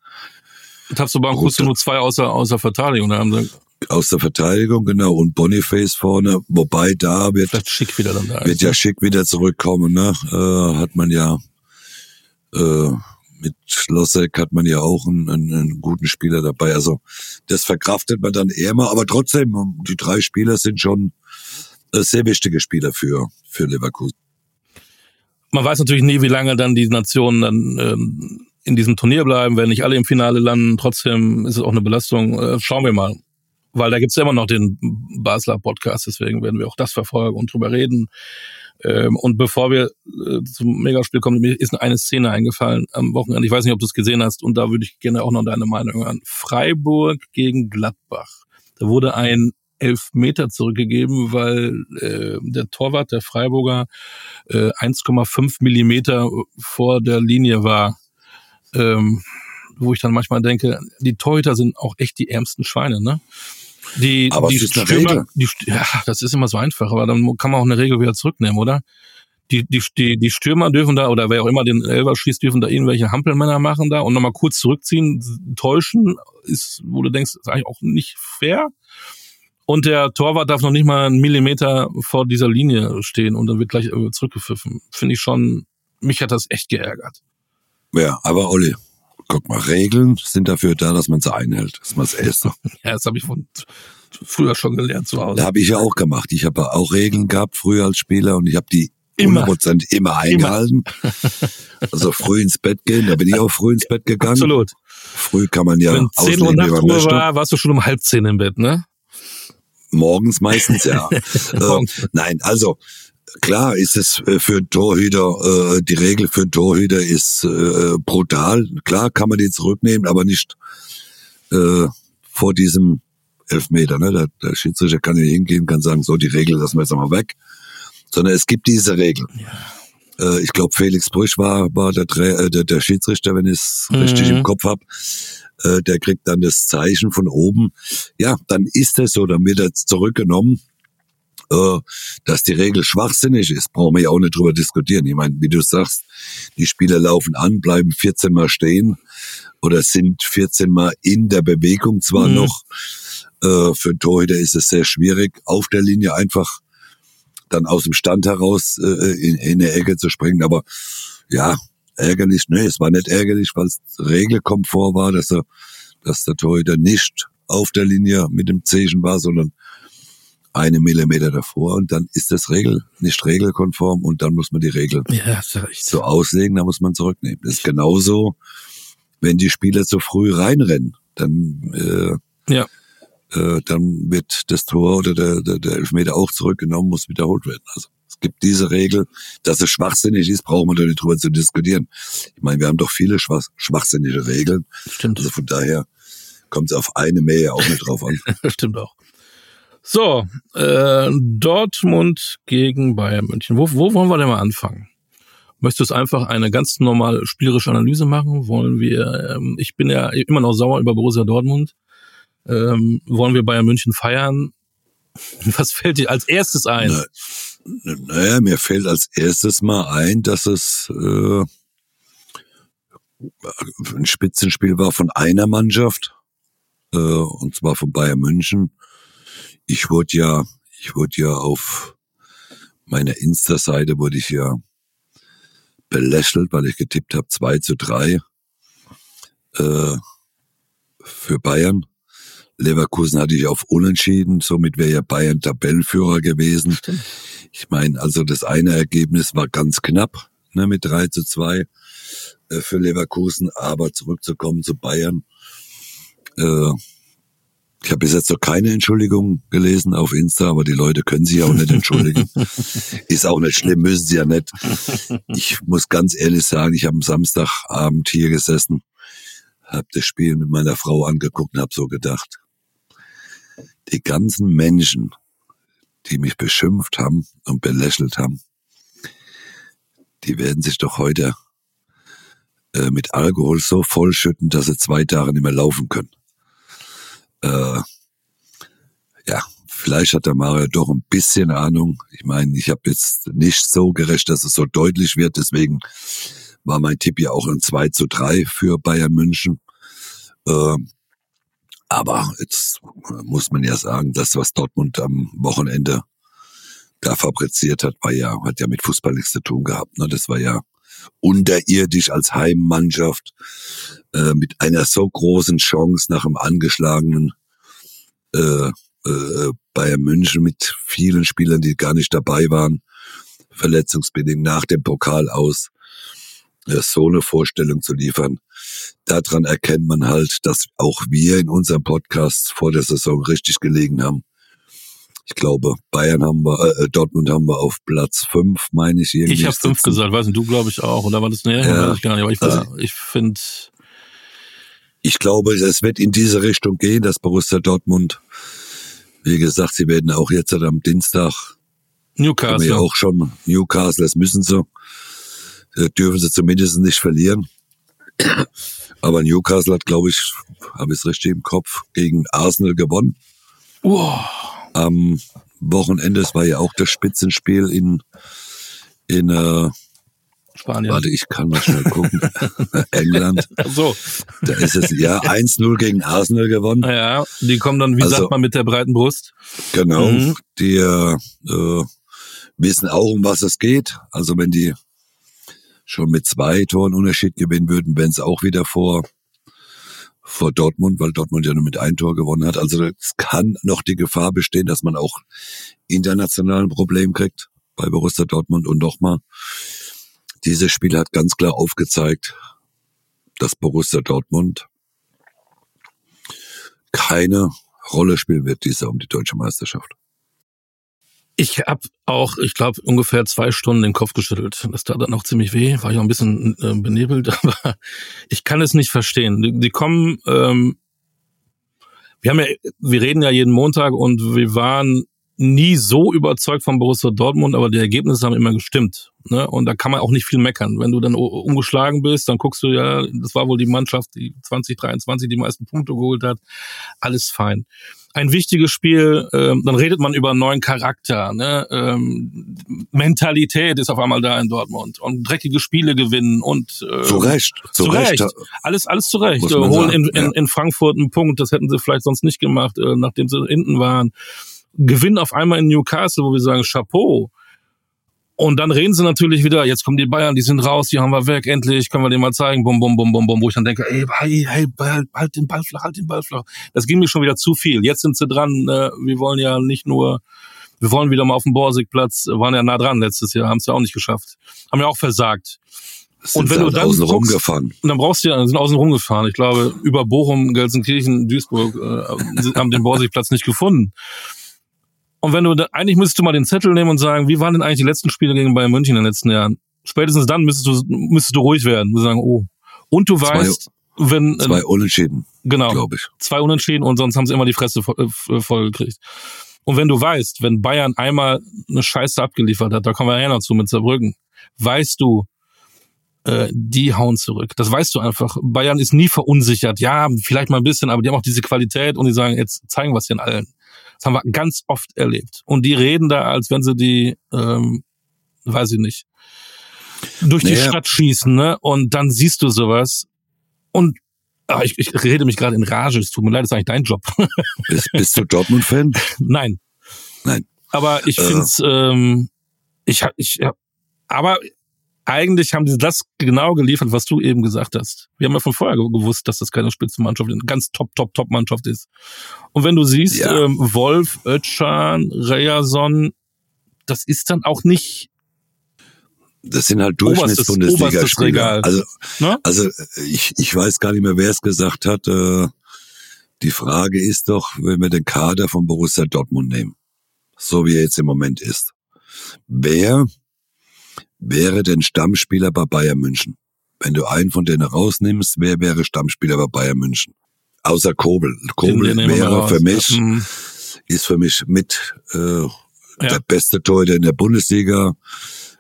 Tabsoba und Kusto nur zwei außer, außer Verteidigung. Da haben sie aus der Verteidigung, genau, und Boniface vorne, wobei da wird, Vielleicht schick wieder dann da wird ja schick wieder zurückkommen, ne? Äh, hat man ja äh, mit Losek hat man ja auch einen, einen, einen guten Spieler dabei. Also das verkraftet man dann eher mal, aber trotzdem, die drei Spieler sind schon äh, sehr wichtige Spieler für, für Leverkusen. Man weiß natürlich nie, wie lange dann die Nationen dann ähm, in diesem Turnier bleiben, wenn nicht alle im Finale landen. Trotzdem ist es auch eine Belastung. Äh, schauen wir mal weil da gibt's ja immer noch den Basler Podcast, deswegen werden wir auch das verfolgen und drüber reden. Ähm, und bevor wir äh, zum Megaspiel kommen, mir ist eine Szene eingefallen am Wochenende. Ich weiß nicht, ob du es gesehen hast. Und da würde ich gerne auch noch deine Meinung hören. Freiburg gegen Gladbach. Da wurde ein Elfmeter zurückgegeben, weil äh, der Torwart der Freiburger äh, 1,5 Millimeter vor der Linie war. Ähm, wo ich dann manchmal denke, die Torhüter sind auch echt die ärmsten Schweine, ne? Die, Aber die es ist eine Stürmer, Regel. die, ja, das ist immer so einfach, aber dann kann man auch eine Regel wieder zurücknehmen, oder? Die, die, die, die Stürmer dürfen da, oder wer auch immer den Elber schießt, dürfen da irgendwelche Hampelmänner machen da und nochmal kurz zurückziehen, täuschen, ist, wo du denkst, ist eigentlich auch nicht fair. Und der Torwart darf noch nicht mal einen Millimeter vor dieser Linie stehen und dann wird gleich äh, zurückgepfiffen. Finde ich schon, mich hat das echt geärgert. Ja, aber Olli, guck mal, Regeln sind dafür da, dass man sie einhält. Das ist mal das Erste. Ja, das habe ich von früher schon gelernt zu Hause. Da habe ich ja auch gemacht. Ich habe auch Regeln gehabt früher als Spieler und ich habe die Immer. 100% immer eingehalten. Also früh ins Bett gehen, da bin ich auch früh ins Bett gegangen. Absolut. Früh kann man ja Wenn 10 Uhr möchte. war, warst du schon um halb zehn im Bett, ne? Morgens meistens, ja. äh, nein, also klar ist es äh, für einen Torhüter, äh, die Regel für einen Torhüter ist äh, brutal. Klar kann man die zurücknehmen, aber nicht äh, vor diesem Elfmeter. Ne? Der, der Schiedsrichter kann nicht hingehen, kann sagen, so die Regel lassen wir jetzt einmal weg. Sondern es gibt diese Regel. Äh, ich glaube, Felix Brüch war, war der, äh, der, der Schiedsrichter, wenn ich es Mhm. richtig im Kopf hab. Äh, der kriegt dann das Zeichen von oben. Ja, dann ist es so, dann wird er zurückgenommen. Äh, dass die Regel schwachsinnig ist, brauchen wir ja auch nicht drüber diskutieren. Ich meine, wie du sagst, die Spieler laufen an, bleiben 14 Mal stehen oder sind 14 Mal in der Bewegung zwar Mhm. noch. Äh, für einen Torhüter ist es sehr schwierig, auf der Linie einfach dann aus dem Stand heraus äh, in, in der Ecke zu springen. Aber ja, ärgerlich, ne, es war nicht ärgerlich, weil es Regelkomfort war, dass er, dass der Torhüter nicht auf der Linie mit dem Zeichen war, sondern eine Millimeter davor und dann ist das Regel nicht regelkonform und dann muss man die Regel Ja, so auslegen, da muss man zurücknehmen. Das ist genauso, wenn die Spieler zu früh reinrennen, dann äh, Ja. äh, dann wird das Tor oder der, der, der Elfmeter auch zurückgenommen, muss wiederholt werden. Also es gibt diese Regel, dass es schwachsinnig ist, brauchen wir da nicht drüber zu diskutieren. Ich meine, wir haben doch viele schwach, schwachsinnige Regeln, Stimmt. also von daher kommt es auf eine Mähe auch nicht drauf an. Stimmt auch. So, äh, Dortmund gegen Bayern München. Wo, wo wollen wir denn mal anfangen? Möchtest du einfach eine ganz normale spielerische Analyse machen? Wollen wir, ähm, ich bin ja immer noch sauer über Borussia Dortmund. Ähm, wollen wir Bayern München feiern? Was fällt dir als erstes ein? Na, naja, mir fällt als erstes mal ein, dass es äh, ein Spitzenspiel war von einer Mannschaft, äh, und zwar von Bayern München. Ich wurde ja, ich wurde ja auf meiner Insta-Seite wurde ich ja belächelt, weil ich getippt habe 2 zu 3 äh, für Bayern. Leverkusen hatte ich auf Unentschieden, somit wäre ja Bayern Tabellenführer gewesen. Stimmt. Ich meine, also das eine Ergebnis war ganz knapp, ne, mit 3 zu 2 äh, für Leverkusen, aber zurückzukommen zu Bayern. Äh, ich habe bis jetzt noch keine Entschuldigung gelesen auf Insta, aber die Leute können sich auch nicht entschuldigen. Ist auch nicht schlimm, müssen sie ja nicht. Ich muss ganz ehrlich sagen, ich habe am Samstagabend hier gesessen, habe das Spiel mit meiner Frau angeguckt und habe so gedacht, die ganzen Menschen, die mich beschimpft haben und belächelt haben, die werden sich doch heute äh, mit Alkohol so vollschütten, dass sie zwei Tage nicht mehr laufen können. Äh, ja, vielleicht hat der Mario doch ein bisschen Ahnung. Ich meine, ich habe jetzt nicht so gerecht, dass es so deutlich wird. Deswegen war mein Tipp ja auch ein 2 zu 3 für Bayern München. Äh, aber jetzt muss man ja sagen, das, was Dortmund am Wochenende da fabriziert hat, war ja, hat ja mit Fußball nichts zu tun gehabt. Ne? Das war ja unterirdisch als Heimmannschaft äh, mit einer so großen Chance nach einem angeschlagenen äh, äh, Bayern München mit vielen Spielern, die gar nicht dabei waren, verletzungsbedingt nach dem Pokal aus, äh, so eine Vorstellung zu liefern. Daran erkennt man halt, dass auch wir in unserem Podcast vor der Saison richtig gelegen haben. Ich glaube, Bayern haben wir, äh, Dortmund haben wir auf Platz fünf, meine ich irgendwie. Ich habe fünf gesagt, weiß nicht, du glaube ich auch. Oder war das näher? Ja. Weiß ich gar nicht. Aber ich, weiß- ich finde, Ich glaube, es wird in diese Richtung gehen, dass Borussia Dortmund, wie gesagt, sie werden auch jetzt am Dienstag, Newcastle. ja auch schon Newcastle, das müssen sie, äh, dürfen sie zumindest nicht verlieren. Aber Newcastle hat, glaube ich, habe ich es richtig im Kopf, gegen Arsenal gewonnen. Wow. Am Wochenende, es war ja auch das Spitzenspiel in, in äh, Spanien. warte, ich kann mal schnell gucken, England. So, Da ist es ja 1-0 gegen Arsenal gewonnen. ja, die kommen dann, wie Also- sagt man, mit der breiten Brust. Genau, Mhm. die äh, äh, wissen auch, um was es geht. Also wenn die schon mit zwei Toren Unterschied gewinnen würden, wären es auch wieder vor vor Dortmund, weil Dortmund ja nur mit ein Tor gewonnen hat. Also es kann noch die Gefahr bestehen, dass man auch international ein Problem kriegt bei Borussia Dortmund. Und nochmal, dieses Spiel hat ganz klar aufgezeigt, dass Borussia Dortmund keine Rolle spielen wird dieses Jahr um die deutsche Meisterschaft. Ich habe auch, ich glaube, ungefähr zwei Stunden den Kopf geschüttelt. Das tat dann auch ziemlich weh, war ich auch ein bisschen äh, benebelt, aber ich kann es nicht verstehen. Die, die kommen, ähm, wir haben ja, wir reden ja jeden Montag und wir waren nie so überzeugt von Borussia Dortmund, aber die Ergebnisse haben immer gestimmt. Ne? Und da kann man auch nicht viel meckern. Wenn du dann umgeschlagen bist, dann guckst du ja, das war wohl die Mannschaft, die 2023 die meisten Punkte geholt hat. Alles fein ein wichtiges Spiel, ähm, dann redet man über einen neuen Charakter. Ne? Ähm, Mentalität ist auf einmal da in Dortmund und dreckige Spiele gewinnen und äh, Zu Recht, zu, zu Recht. Recht. alles alles zu Recht. Äh, holen in, in, in Frankfurt einen Punkt, das hätten sie vielleicht sonst nicht gemacht, äh, nachdem sie hinten waren. Gewinnen auf einmal in Newcastle, wo wir sagen Chapeau. Und dann reden sie natürlich wieder, jetzt kommen die Bayern, die sind raus, die haben wir weg, endlich, können wir denen mal zeigen, bum, bum, bum, bum, bum, wo ich dann denke, ey, hey, hey, halt, den Ball flach, halt den Ball flach. Das ging mir schon wieder zu viel. Jetzt sind sie dran, äh, wir wollen ja nicht nur, wir wollen wieder mal auf dem Borsigplatz, waren ja nah dran letztes Jahr, haben es ja auch nicht geschafft. Haben ja auch versagt. Sind Und wenn du halt dann außen guckst- rumgefahren. Und dann brauchst du ja, sind außen rumgefahren. Ich glaube, über Bochum, Gelsenkirchen, Duisburg äh, haben den Borsigplatz nicht gefunden. Und wenn du, da, eigentlich müsstest du mal den Zettel nehmen und sagen, wie waren denn eigentlich die letzten Spiele gegen Bayern München in den letzten Jahren? Spätestens dann müsstest du, müsstest du ruhig werden. Du sagen, oh. Und du Zwei- weißt, wenn, äh, Zwei Unentschieden, genau, glaube ich. zwei Unentschieden und sonst haben sie immer die Fresse voll, äh, voll gekriegt. Und wenn du weißt, wenn Bayern einmal eine Scheiße abgeliefert hat, da kommen wir ja noch zu mit Saarbrücken, weißt du, äh, die hauen zurück. Das weißt du einfach. Bayern ist nie verunsichert. Ja, vielleicht mal ein bisschen, aber die haben auch diese Qualität und die sagen, jetzt zeigen wir es den allen. Das haben wir ganz oft erlebt. Und die reden da, als wenn sie die, ähm, weiß ich nicht, durch die Naja. Stadt schießen, ne? Und dann siehst du sowas. Und ah, ich, ich rede mich gerade in Rage. Es tut mir leid, das ist eigentlich dein Job. Bist, bist du Dortmund-Fan? Nein. Nein. Aber ich Äh. find's, ähm, ich ich aber eigentlich haben die das genau geliefert, was du eben gesagt hast. Wir haben ja von vorher ge- gewusst, dass das keine Spitzenmannschaft, eine ganz top, top, top Mannschaft ist. Und wenn du siehst, Ja. ähm, Wolf, Özcan, Reyason, das ist dann auch nicht, Das sind halt Durchschnitts-Bundesligaspieler. Also, ne? also ich, ich weiß gar nicht mehr, wer es gesagt hat. Äh, die Frage ist doch, wenn wir den Kader von Borussia Dortmund nehmen, so wie er jetzt im Moment ist, wer wäre denn Stammspieler bei Bayern München? Wenn du einen von denen rausnimmst, wer wäre Stammspieler bei Bayern München? Außer Kobel. Kobel wäre für mich, Mhm. ist für mich mit äh, Ja. der beste Torhüter in der Bundesliga.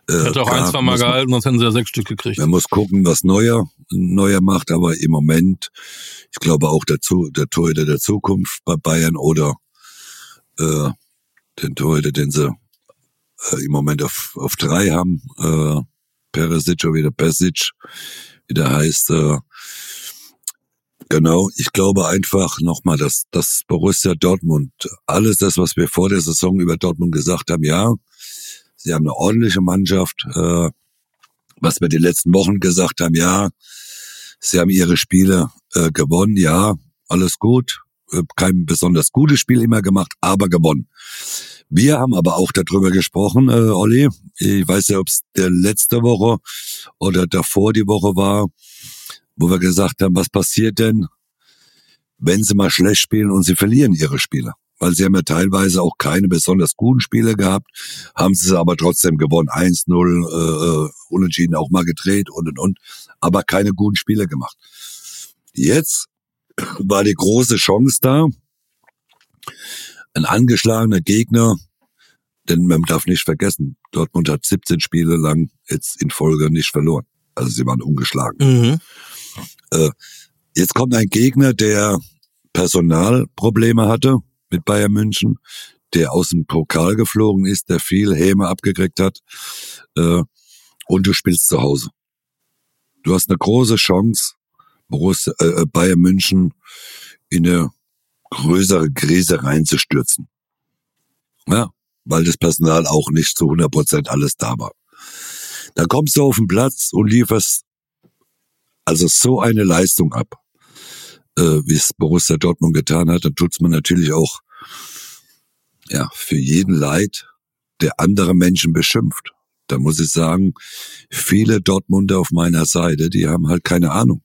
Äh, Hätte auch ein, zwei Mal gehalten, sonst hätten sie ja sechs Stück gekriegt. Man muss gucken, was Neuer, Neuer macht, aber im Moment, ich glaube auch dazu, der Torhüter der Zukunft bei Bayern oder äh, den Torhüter, den sie äh, im Moment auf, auf drei haben, äh, Peresic oder wieder Pesic, wie der heißt. Äh, genau, ich glaube einfach nochmal, dass, dass Borussia Dortmund, alles das, was wir vor der Saison über Dortmund gesagt haben, ja, sie haben eine ordentliche Mannschaft, äh, was wir die letzten Wochen gesagt haben, ja, sie haben ihre Spiele äh, gewonnen, ja, alles gut, äh, kein besonders gutes Spiel immer gemacht, aber gewonnen. Wir haben aber auch darüber gesprochen, äh, Olli, ich weiß ja, ob es der letzte Woche oder davor die Woche war, wo wir gesagt haben, was passiert denn, wenn sie mal schlecht spielen und sie verlieren ihre Spiele? weil sie haben ja teilweise auch keine besonders guten Spiele gehabt, haben sie aber trotzdem gewonnen. 1-0, äh, äh, unentschieden auch mal gedreht und und und, aber keine guten Spiele gemacht. Jetzt war die große Chance da, ein angeschlagener Gegner, denn man darf nicht vergessen, Dortmund hat 17 Spiele lang jetzt in Folge nicht verloren. Also sie waren ungeschlagen. Mhm. Äh, jetzt kommt ein Gegner, der Personalprobleme hatte mit Bayern München, der aus dem Pokal geflogen ist, der viel Häme abgekriegt hat, äh, und du spielst zu Hause. Du hast eine große Chance, Borussia, äh, Bayern München in eine größere Krise reinzustürzen. Ja, weil das Personal auch nicht zu 100 Prozent alles da war. Da kommst du auf den Platz und lieferst also so eine Leistung ab, äh, wie es Borussia Dortmund getan hat, dann tut's man natürlich auch ja für jeden Leid, der andere Menschen beschimpft. Da muss ich sagen, viele Dortmunder auf meiner Seite, die haben halt keine Ahnung.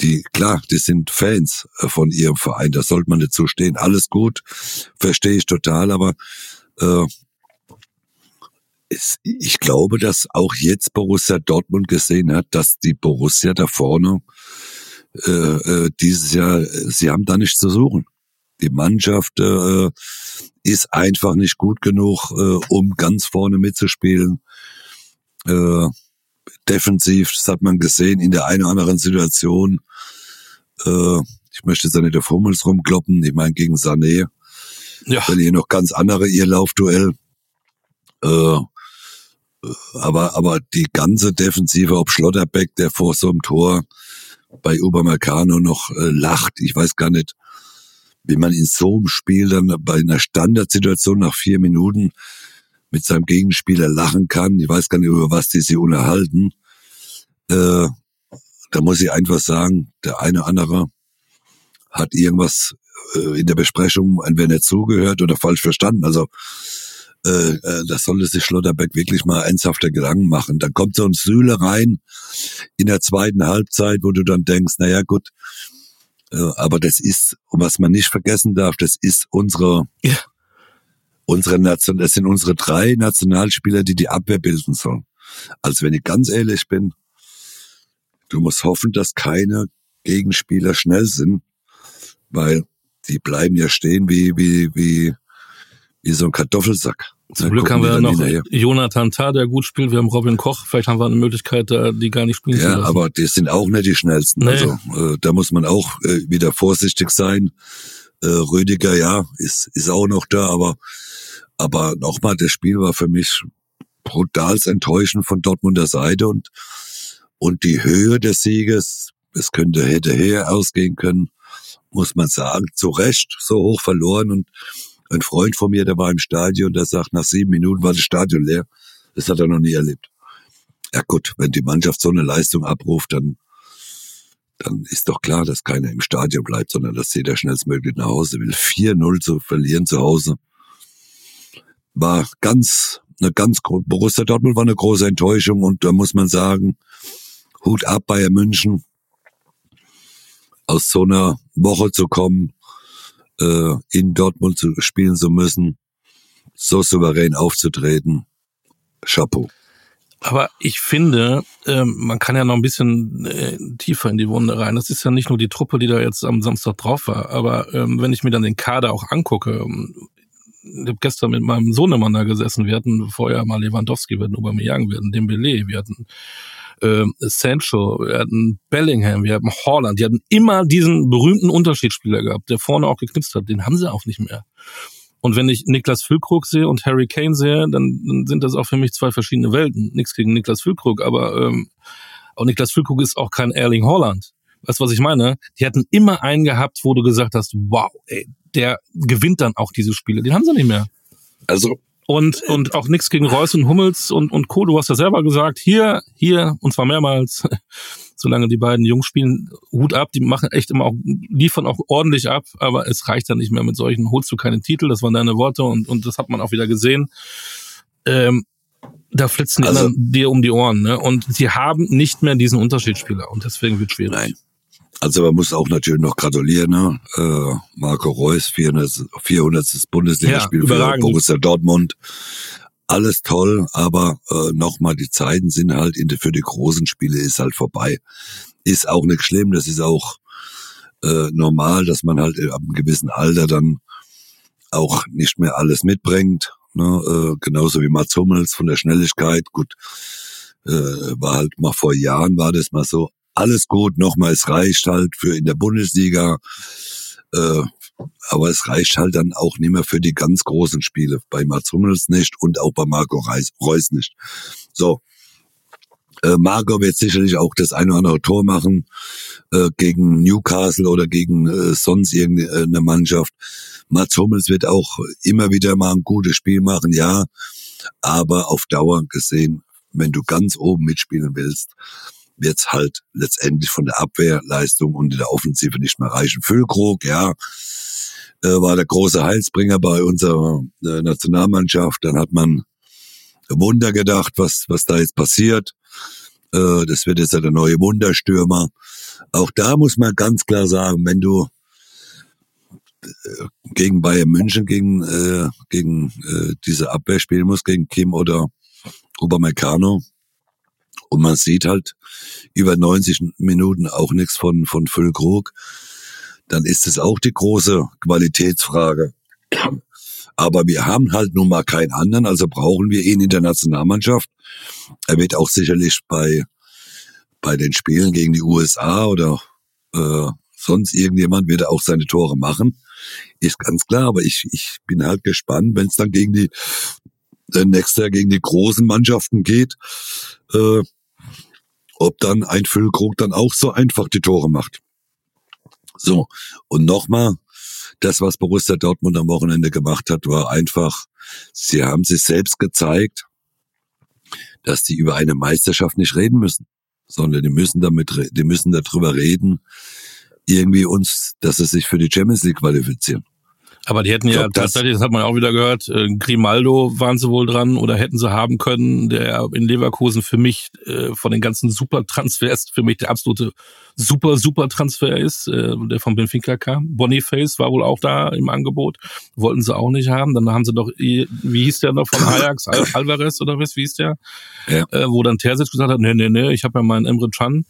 Die, klar, die sind Fans äh, von ihrem Verein, da sollte man so stehen. Alles gut, verstehe ich total, aber äh, es, ich glaube, dass auch jetzt Borussia Dortmund gesehen hat, dass die Borussia da vorne äh, äh, dieses Jahr, sie haben da nichts zu suchen. Die Mannschaft äh, ist einfach nicht gut genug, äh, um ganz vorne mitzuspielen. Äh, defensiv, das hat man gesehen in der einen oder anderen Situation. Äh, ich möchte jetzt nicht auf Hummels rumkloppen, ich meine gegen Sané. Ja. Wenn ihr noch ganz andere ihr Laufduell. Äh, aber, aber die ganze Defensive, ob Schlotterbeck, der vor so einem Tor bei Upamecano noch äh, lacht, ich weiß gar nicht, wie man in so einem Spiel dann bei einer Standardsituation nach vier Minuten mit seinem Gegenspieler lachen kann. Ich weiß gar nicht, über was die sich unterhalten. Äh, da muss ich einfach sagen, der eine andere hat irgendwas äh, in der Besprechung entweder nicht zugehört oder falsch verstanden. Also äh, äh, das sollte sich Schlotterbeck wirklich mal ernsthafter Gedanken machen. Dann kommt so ein Sühle rein in der zweiten Halbzeit, wo du dann denkst, na ja, gut, äh, aber das ist, was man nicht vergessen darf, das ist unsere, Ja. unsere Nation, das sind unsere drei Nationalspieler, die die Abwehr bilden sollen. Also wenn ich ganz ehrlich bin, du musst hoffen, dass keine Gegenspieler schnell sind, weil die bleiben ja stehen wie, wie, wie, wie so ein Kartoffelsack. Zum Da Glück haben wir noch hinterher. Jonathan Tah, der gut spielt. Wir haben Robin Koch. Vielleicht haben wir eine Möglichkeit, da die gar nicht spielen zu Ja, lassen. aber die sind auch nicht die schnellsten. Nee. Also äh, da muss man auch äh, wieder vorsichtig sein. Äh, Rüdiger, ja, ist, ist auch noch da, aber aber nochmal, das Spiel war für mich brutals enttäuschend von Dortmunder Seite und und die Höhe des Sieges, es könnte hätte her ausgehen können, muss man sagen, zu Recht so hoch verloren und ein Freund von mir, der war im Stadion, der sagt, nach sieben Minuten war das Stadion leer. Das hat er noch nie erlebt. Ja gut, wenn die Mannschaft so eine Leistung abruft, dann, dann ist doch klar, dass keiner im Stadion bleibt, sondern dass jeder schnellstmöglich nach Hause will. 4-0 zu verlieren zu Hause war ganz, eine ganz, Borussia Dortmund war eine große Enttäuschung und da muss man sagen, Hut ab Bayern München, aus so einer Woche zu kommen, äh, in Dortmund zu spielen zu müssen, so souverän aufzutreten. Chapeau. Aber ich finde, ähm, man kann ja noch ein bisschen äh, tiefer in die Wunde rein. Das ist ja nicht nur die Truppe, die da jetzt am Samstag drauf war. Aber ähm, wenn ich mir dann den Kader auch angucke, ähm, ich habe gestern mit meinem Sohnemann da gesessen. Wir hatten vorher mal Lewandowski, wir hatten Aubameyang, wir hatten Dembele, wir hatten ähm, Sancho, wir hatten Bellingham, wir hatten Holland. Die hatten immer diesen berühmten Unterschiedsspieler gehabt, der vorne auch geknipst hat. Den haben sie auch nicht mehr. Und wenn ich Niklas Füllkrug sehe und Harry Kane sehe, dann, dann sind das auch für mich zwei verschiedene Welten. Nichts gegen Niklas Füllkrug, aber ähm, auch Niklas Füllkrug ist auch kein Erling Holland. Weißt du, was ich meine? Die hatten immer einen gehabt, wo du gesagt hast, wow, ey, der gewinnt dann auch diese Spiele. Den haben sie nicht mehr. Also Und, und auch nichts gegen Reus und Hummels und, und Co. Du hast ja selber gesagt, hier, hier, und zwar mehrmals, solange die beiden Jungs spielen, Hut ab, die machen echt immer auch, liefern auch ordentlich ab, aber es reicht dann nicht mehr mit solchen, holst du keine Titel, das waren deine Worte und, und das hat man auch wieder gesehen. Ähm, da flitzen die Also- anderen dir um die Ohren, ne? Und sie haben nicht mehr diesen Unterschiedsspieler und deswegen wird schwierig. Nein. Also man muss auch natürlich noch gratulieren, ne? Äh, Marco Reus, 400. 400. Bundesligaspiel Ja, für. Borussia Dortmund. Alles toll, aber äh, nochmal, die Zeiten sind halt in, für die großen Spiele ist halt vorbei. Ist auch nicht schlimm, das ist auch äh, normal, dass man halt ab einem gewissen Alter dann auch nicht mehr alles mitbringt. Ne? Äh, genauso wie Mats Hummels von der Schnelligkeit. Gut, äh, war halt mal vor Jahren war das mal so. Alles gut, nochmal, es reicht halt für in der Bundesliga. Äh, aber es reicht halt dann auch nicht mehr für die ganz großen Spiele. Bei Mats Hummels nicht und auch bei Marco Reus, Reus nicht. So. Äh, Marco wird sicherlich auch das eine oder andere Tor machen äh, gegen Newcastle oder gegen äh, sonst irgendeine Mannschaft. Mats Hummels wird auch immer wieder mal ein gutes Spiel machen, ja. Aber auf Dauer gesehen, wenn du ganz oben mitspielen willst, wird's halt letztendlich von der Abwehrleistung und in der Offensive nicht mehr reichen. Füllkrug, ja, äh, war der große Heilsbringer bei unserer äh, Nationalmannschaft. Dann hat man Wunder gedacht, was, was da jetzt passiert. Äh, das wird jetzt der neue Wunderstürmer. Auch da muss man ganz klar sagen, wenn du äh, gegen Bayern München, gegen, äh, gegen äh, diese Abwehr spielen musst, gegen Kim oder Upamecano, und man sieht halt über 90 Minuten auch nichts von, von Füllkrug, dann ist es auch die große Qualitätsfrage. Aber wir haben halt nun mal keinen anderen, also brauchen wir ihn in der Nationalmannschaft. Er wird auch sicherlich bei, bei den Spielen gegen die USA oder äh, sonst irgendjemand wird er auch seine Tore machen. Ist ganz klar, aber ich, ich bin halt gespannt, wenn es dann gegen die nächstes Jahr gegen die großen Mannschaften geht, äh, ob dann ein Füllkrug dann auch so einfach die Tore macht. So, und nochmal, das, was Borussia Dortmund am Wochenende gemacht hat, war einfach, sie haben sich selbst gezeigt, dass die über eine Meisterschaft nicht reden müssen, sondern die müssen damit, die müssen darüber reden, irgendwie uns, dass sie sich für die Champions League qualifizieren. Aber die hätten ja glaub, tatsächlich, das hat man auch wieder gehört, äh, Grimaldo waren sie wohl dran oder hätten sie haben können, der in Leverkusen für mich äh, von den ganzen Super-Transfers für mich der absolute super, super Transfer ist, äh, der von Benfica kam. Boniface war wohl auch da im Angebot, wollten sie auch nicht haben. Dann haben sie doch, wie hieß der noch von Ajax, Al Alvarez oder was, wie hieß der? Ja. Äh, wo dann Terzic gesagt hat, nee, nee, nee, ich habe ja meinen Emre Can.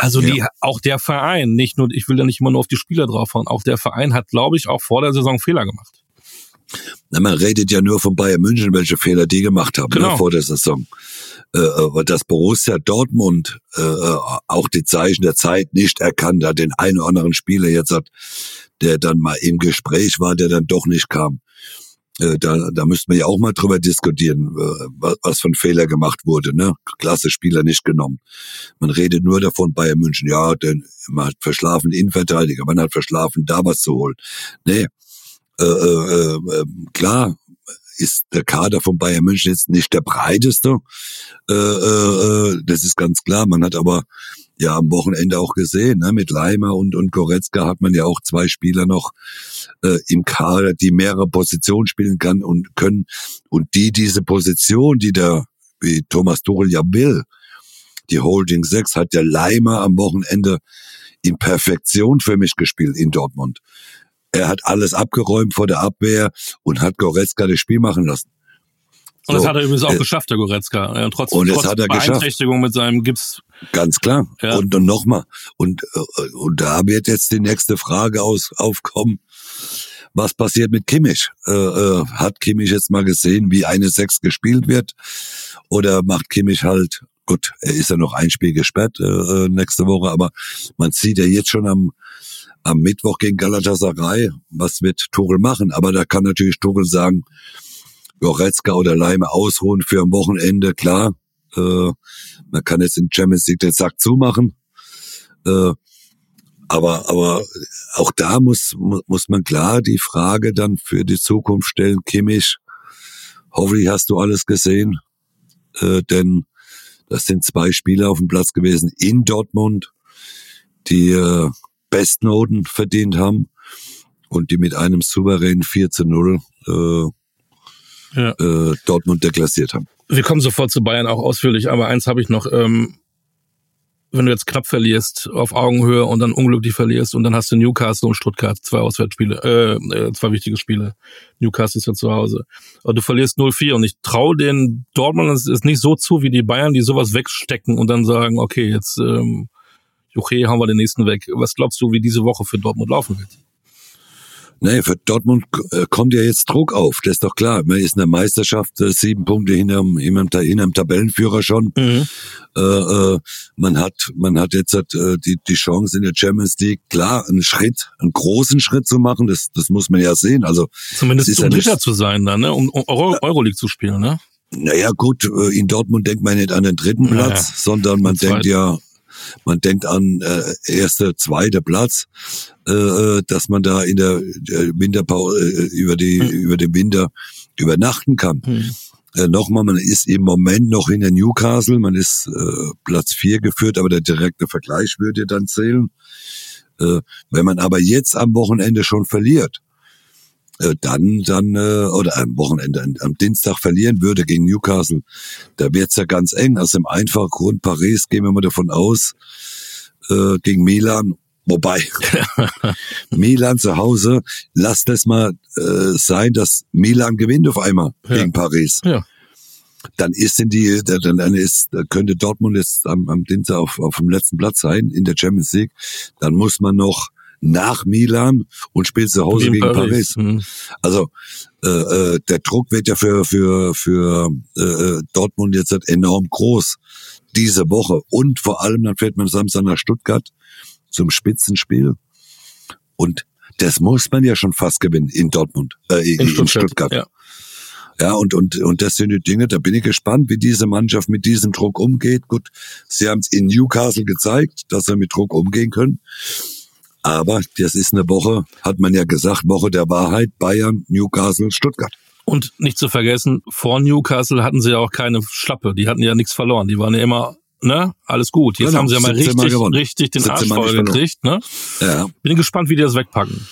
Also die, Ja. auch der Verein, nicht nur, ich will da nicht immer nur auf die Spieler draufhauen, auch der Verein hat, glaube ich, auch vor der Saison Fehler gemacht. Na, man redet ja nur von Bayern München, welche Fehler die gemacht haben Genau. ne, vor der Saison. Äh, dass Borussia Dortmund äh, auch die Zeichen der Zeit nicht erkannt hat, den einen oder anderen Spieler jetzt hat, der dann mal im Gespräch war, der dann doch nicht kam. Äh, da, da müssten wir ja auch mal drüber diskutieren, äh, was, was von Fehler gemacht wurde. Ne? Klasse Spieler nicht genommen. Man redet nur davon, Bayern München, ja, denn man hat verschlafen Innenverteidiger, man hat verschlafen, da was zu holen. Nee, äh, äh, äh, klar ist der Kader von Bayern München jetzt nicht der breiteste. Äh, äh, äh, das ist ganz klar. Man hat aber ja am Wochenende auch gesehen, ne, mit Leimer und, und Goretzka hat man ja auch zwei Spieler noch äh, im Kader, die mehrere Positionen spielen kann und können und die diese Position, die der wie Thomas Tuchel ja will, die Holding 6 hat der Leimer am Wochenende in Perfektion für mich gespielt in Dortmund. Er hat alles abgeräumt vor der Abwehr und hat Goretzka das Spiel machen lassen. Und das So, hat er übrigens auch äh, geschafft, der Goretzka. Ja, trotz, und das trotz hat er geschafft. Beeinträchtigung mit seinem Gips. Ganz klar. Ja. Und dann nochmal. Und, äh, und da wird jetzt die nächste Frage aus, aufkommen. Was passiert mit Kimmich? Äh, äh, hat Kimmich jetzt mal gesehen, wie eine Sechs gespielt wird? Oder macht Kimmich halt, gut, er ist ja noch ein Spiel gesperrt äh, äh, nächste Woche, aber man sieht ja jetzt schon am, am Mittwoch gegen Galatasaray, was wird Tuchel machen? Aber da kann natürlich Tuchel sagen, Goretzka oder Leime ausruhen für ein Wochenende, klar. Äh, man kann jetzt in Champions League den Sack zumachen. Äh, aber, aber auch da muss, mu- muss man klar die Frage dann für die Zukunft stellen, Kimmich, hoffentlich hast du alles gesehen, äh, denn das sind zwei Spieler auf dem Platz gewesen in Dortmund, die äh, Bestnoten verdient haben und die mit einem souveränen 4 zu 0 äh, Ja. äh, Dortmund deklassiert haben. Wir kommen sofort zu Bayern auch ausführlich, aber eins habe ich noch. Ähm, wenn du jetzt knapp verlierst auf Augenhöhe und dann unglücklich verlierst und dann hast du Newcastle und Stuttgart, zwei Auswärtsspiele, äh, äh zwei wichtige Spiele. Newcastle ist ja zu Hause. Aber du verlierst 0-4 und ich traue den Dortmund ist nicht so zu wie die Bayern, die sowas wegstecken und dann sagen, okay, jetzt ähm, okay, hauen wir den nächsten weg. Was glaubst du, wie diese Woche für Dortmund laufen wird? Nee, für Dortmund äh, kommt ja jetzt Druck auf, das ist doch klar. Man ist in der Meisterschaft äh, sieben Punkte hinterm, hinterm, hinterm Tabellenführer schon. Mhm. Äh, äh, man hat, man hat jetzt äh, die, die Chance in der Champions League, klar, einen Schritt, einen großen Schritt zu machen, das, das muss man ja sehen. Also Zumindest um ja Dritter zu sein dann, ne? um Euro, Euroleague zu spielen, ne? Naja gut, in Dortmund denkt man nicht an den dritten Platz, naja. sondern man denkt ja man denkt an äh, erste, zweite Platz, äh, äh, dass man da in der, der Winterpause äh, über die mhm. über den Winter übernachten kann. Mhm. Äh, Nochmal, man ist im Moment noch in der Newcastle, man ist äh, Platz vier geführt, aber der direkte Vergleich würde dann zählen. Äh, wenn man aber jetzt am Wochenende schon verliert, äh, dann, dann, äh, oder am Wochenende, am Dienstag verlieren würde gegen Newcastle, da wird's ja ganz eng. Also im einfachen Grund Paris gehen wir mal davon aus, äh, gegen Milan, wobei Milan zu Hause, lass das mal äh, sein, dass Milan gewinnt auf einmal ja. gegen Paris. Ja dann ist in die, dann ist, könnte Dortmund jetzt am, am Dienstag auf, auf dem letzten Platz sein in der Champions League. Dann muss man noch nach Milan und spielt zu Hause gegen Paris. Paris. Mhm. Also äh, äh, der Druck wird ja für für für äh, Dortmund jetzt enorm groß diese Woche und vor allem dann fährt man Samstag nach Stuttgart zum Spitzenspiel und das muss man ja schon fast gewinnen in Dortmund, äh, in, in Stuttgart. In Stuttgart. Ja. Ja, und, und, und das sind die Dinge, da bin ich gespannt, wie diese Mannschaft mit diesem Druck umgeht. Gut, sie haben es in Newcastle gezeigt, dass sie mit Druck umgehen können. Aber das ist eine Woche, hat man ja gesagt, Woche der Wahrheit, Bayern, Newcastle, Stuttgart. Und nicht zu vergessen, vor Newcastle hatten sie ja auch keine Schlappe. Die hatten ja nichts verloren. Die waren ja immer, ne, alles gut. Jetzt genau, haben sie ja mal richtig, mal richtig den Arsch voll gekriegt, ne? Ja. Bin gespannt, wie die das wegpacken.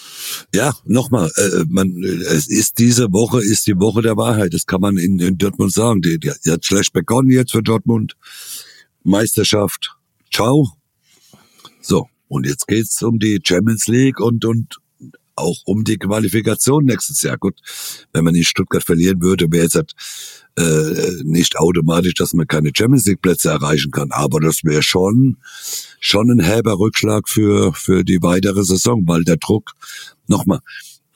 Ja, nochmal, äh, man, es ist diese Woche ist die Woche der Wahrheit. Das kann man in, in Dortmund sagen. Die, die, die hat schlecht begonnen jetzt für Dortmund. Meisterschaft, ciao. So, und jetzt geht's um die Champions League und, und auch um die Qualifikation nächstes Jahr. Gut, wenn man in Stuttgart verlieren würde, wäre es halt, äh, nicht automatisch, dass man keine Champions League Plätze erreichen kann. Aber das wäre schon, schon ein herber Rückschlag für, für die weitere Saison, weil der Druck, nochmal,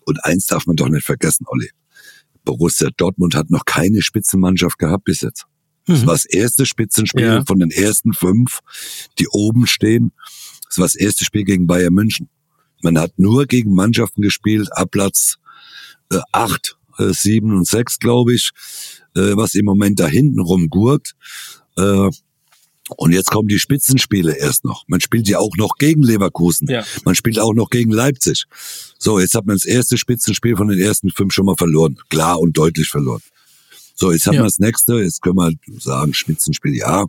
und eins darf man doch nicht vergessen, Olli. Borussia Dortmund hat noch keine Spitzenmannschaft gehabt bis jetzt. Das mhm. war das erste Spitzenspiel ja. von den ersten fünf, die oben stehen. Das war das erste Spiel gegen Bayern München. Man hat nur gegen Mannschaften gespielt, ab Platz äh, acht, äh, sieben und sechs, glaube ich, äh, was im Moment da hinten rumgurkt. Äh, und jetzt kommen die Spitzenspiele erst noch. Man spielt ja auch noch gegen Leverkusen. Ja. Man spielt auch noch gegen Leipzig. So, jetzt hat man das erste Spitzenspiel von den ersten fünf schon mal verloren. Klar und deutlich verloren. So, jetzt haben ja. wir das nächste. Jetzt können wir sagen, Spitzenspiel, ja.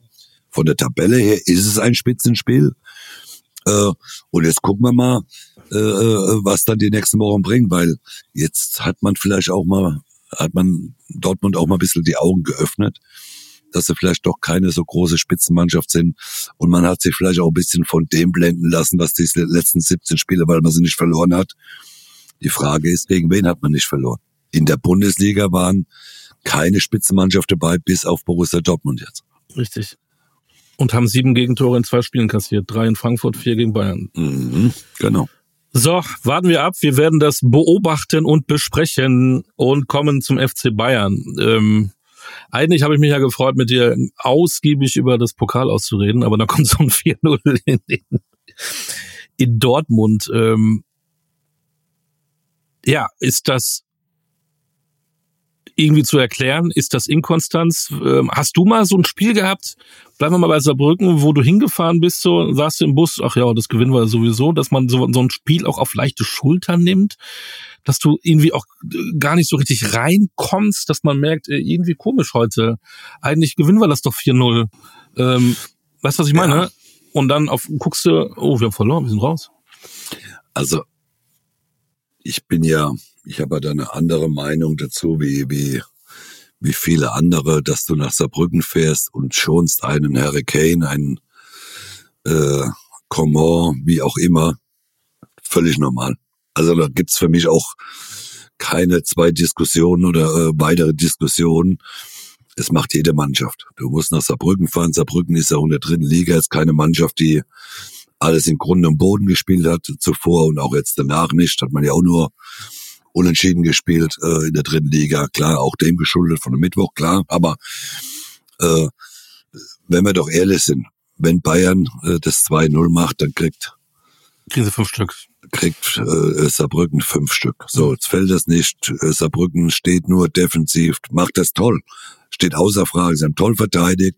Von der Tabelle her ist es ein Spitzenspiel. Äh, und jetzt gucken wir mal, äh, äh, was dann die nächsten Wochen bringen, weil jetzt hat man vielleicht auch mal, hat man Dortmund auch mal ein bisschen die Augen geöffnet, dass sie vielleicht doch keine so große Spitzenmannschaft sind. Und man hat sich vielleicht auch ein bisschen von dem blenden lassen, was die letzten 17 Spiele, weil man sie nicht verloren hat. Die Frage ist, gegen wen hat man nicht verloren? In der Bundesliga waren keine Spitzenmannschaft dabei, bis auf Borussia Dortmund jetzt. Richtig. Und haben sieben Gegentore in zwei Spielen kassiert. Drei in Frankfurt, vier gegen Bayern. Mhm, genau. So, warten wir ab. Wir werden das beobachten und besprechen und kommen zum FC Bayern. Ähm, eigentlich habe ich mich ja gefreut, mit dir ausgiebig über das Pokal auszureden, aber dann kommt so ein 4-0 in, in, in, Dortmund. Ähm, ja, ist das irgendwie zu erklären? Ist das Inkonstanz? Ähm, hast du mal so ein Spiel gehabt? Bleiben wir mal bei Saarbrücken, wo du hingefahren bist, so saßt du im Bus, ach ja, das gewinnen wir sowieso, dass man so, so ein Spiel auch auf leichte Schultern nimmt, dass du irgendwie auch äh, gar nicht so richtig reinkommst, dass man merkt, äh, irgendwie komisch heute. Eigentlich gewinnen wir das doch 4-0. Ähm, weißt du, was ich meine? Ja. Und dann auf, guckst du, oh, wir haben verloren, wir sind raus. Also, ich bin ja ich habe da eine andere Meinung dazu, wie, wie, wie viele andere, dass du nach Saarbrücken fährst und schonst einen Hurricane, einen, äh, Coman, wie auch immer, völlig normal. Also da gibt's für mich auch keine zwei Diskussionen oder äh, weitere Diskussionen. Es macht jede Mannschaft. Du musst nach Saarbrücken fahren. Saarbrücken ist ja in der dritten Liga jetzt keine Mannschaft, die alles in Grund und Boden gespielt hat zuvor und auch jetzt danach nicht. Hat man ja auch nur unentschieden gespielt äh, in der dritten Liga. Klar, auch dem geschuldet von dem Mittwoch, klar. Aber äh, wenn wir doch ehrlich sind, wenn Bayern äh, das 2-0 macht, dann kriegt Kriegen sie fünf Stück. kriegt äh, Saarbrücken fünf Stück. So, jetzt fällt das nicht. Äh, Saarbrücken steht nur defensiv, macht das toll. Steht außer Frage, sie haben toll verteidigt.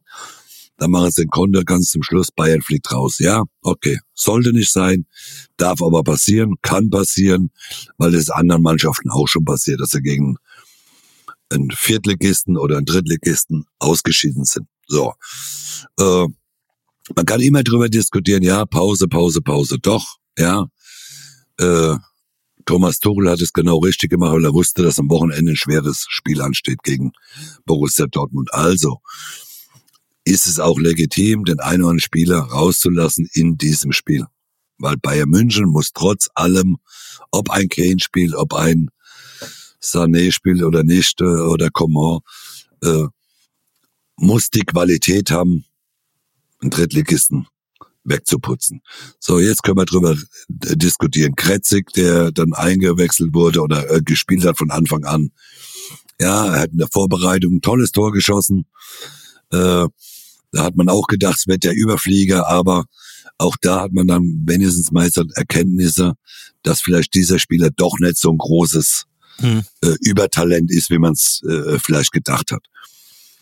Dann machen sie den Konter ganz zum Schluss, Bayern fliegt raus. Ja, okay. Sollte nicht sein, darf aber passieren, kann passieren, weil es anderen Mannschaften auch schon passiert, dass sie gegen einen Viertligisten oder einen Drittligisten ausgeschieden sind. So. Äh, man kann immer drüber diskutieren, ja, Pause, Pause, Pause, doch, ja. Äh, Thomas Tuchel hat es genau richtig gemacht, weil er wusste, dass am Wochenende ein schweres Spiel ansteht gegen Borussia Dortmund. Also ist es auch legitim, den einen oder anderen Spieler rauszulassen in diesem Spiel. Weil Bayern München muss trotz allem, ob ein Kane spielt, ob ein Sané spielt oder nicht, äh, oder Coman, äh, muss die Qualität haben, einen Drittligisten wegzuputzen. So, jetzt können wir drüber diskutieren. Kretzig, der dann eingewechselt wurde oder äh, gespielt hat von Anfang an. Ja, er hat in der Vorbereitung ein tolles Tor geschossen. Äh, da hat man auch gedacht, es wird der Überflieger, aber auch da hat man dann wenigstens meistens Erkenntnisse, dass vielleicht dieser Spieler doch nicht so ein großes Hm. äh, Übertalent ist, wie man es äh, vielleicht gedacht hat.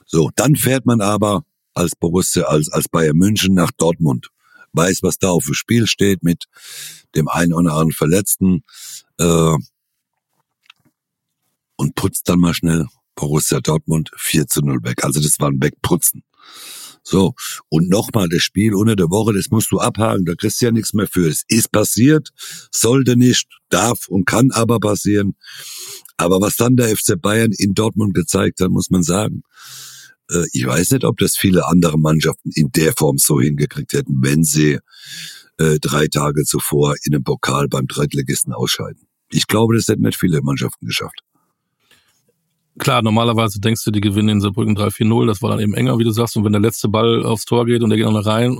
So, dann fährt man aber als Borussia, als, als Bayern München nach Dortmund. Weiß, was da auf dem Spiel steht mit dem einen oder anderen Verletzten äh, und putzt dann mal schnell Borussia Dortmund 4 zu 0 weg. Also das war ein Wegputzen. So, und nochmal das Spiel unter der Woche, das musst du abhaken, da kriegst du ja nichts mehr für. Es ist passiert, sollte nicht, darf und kann aber passieren. Aber was dann der FC Bayern in Dortmund gezeigt hat, muss man sagen, äh, ich weiß nicht, ob das viele andere Mannschaften in der Form so hingekriegt hätten, wenn sie äh, drei Tage zuvor in einem Pokal beim Drittligisten ausscheiden. Ich glaube, das hätten nicht viele Mannschaften geschafft. Klar, normalerweise denkst du, die gewinnen in Saarbrücken 3-4-0, das war dann eben enger, wie du sagst, und wenn der letzte Ball aufs Tor geht und der geht noch rein,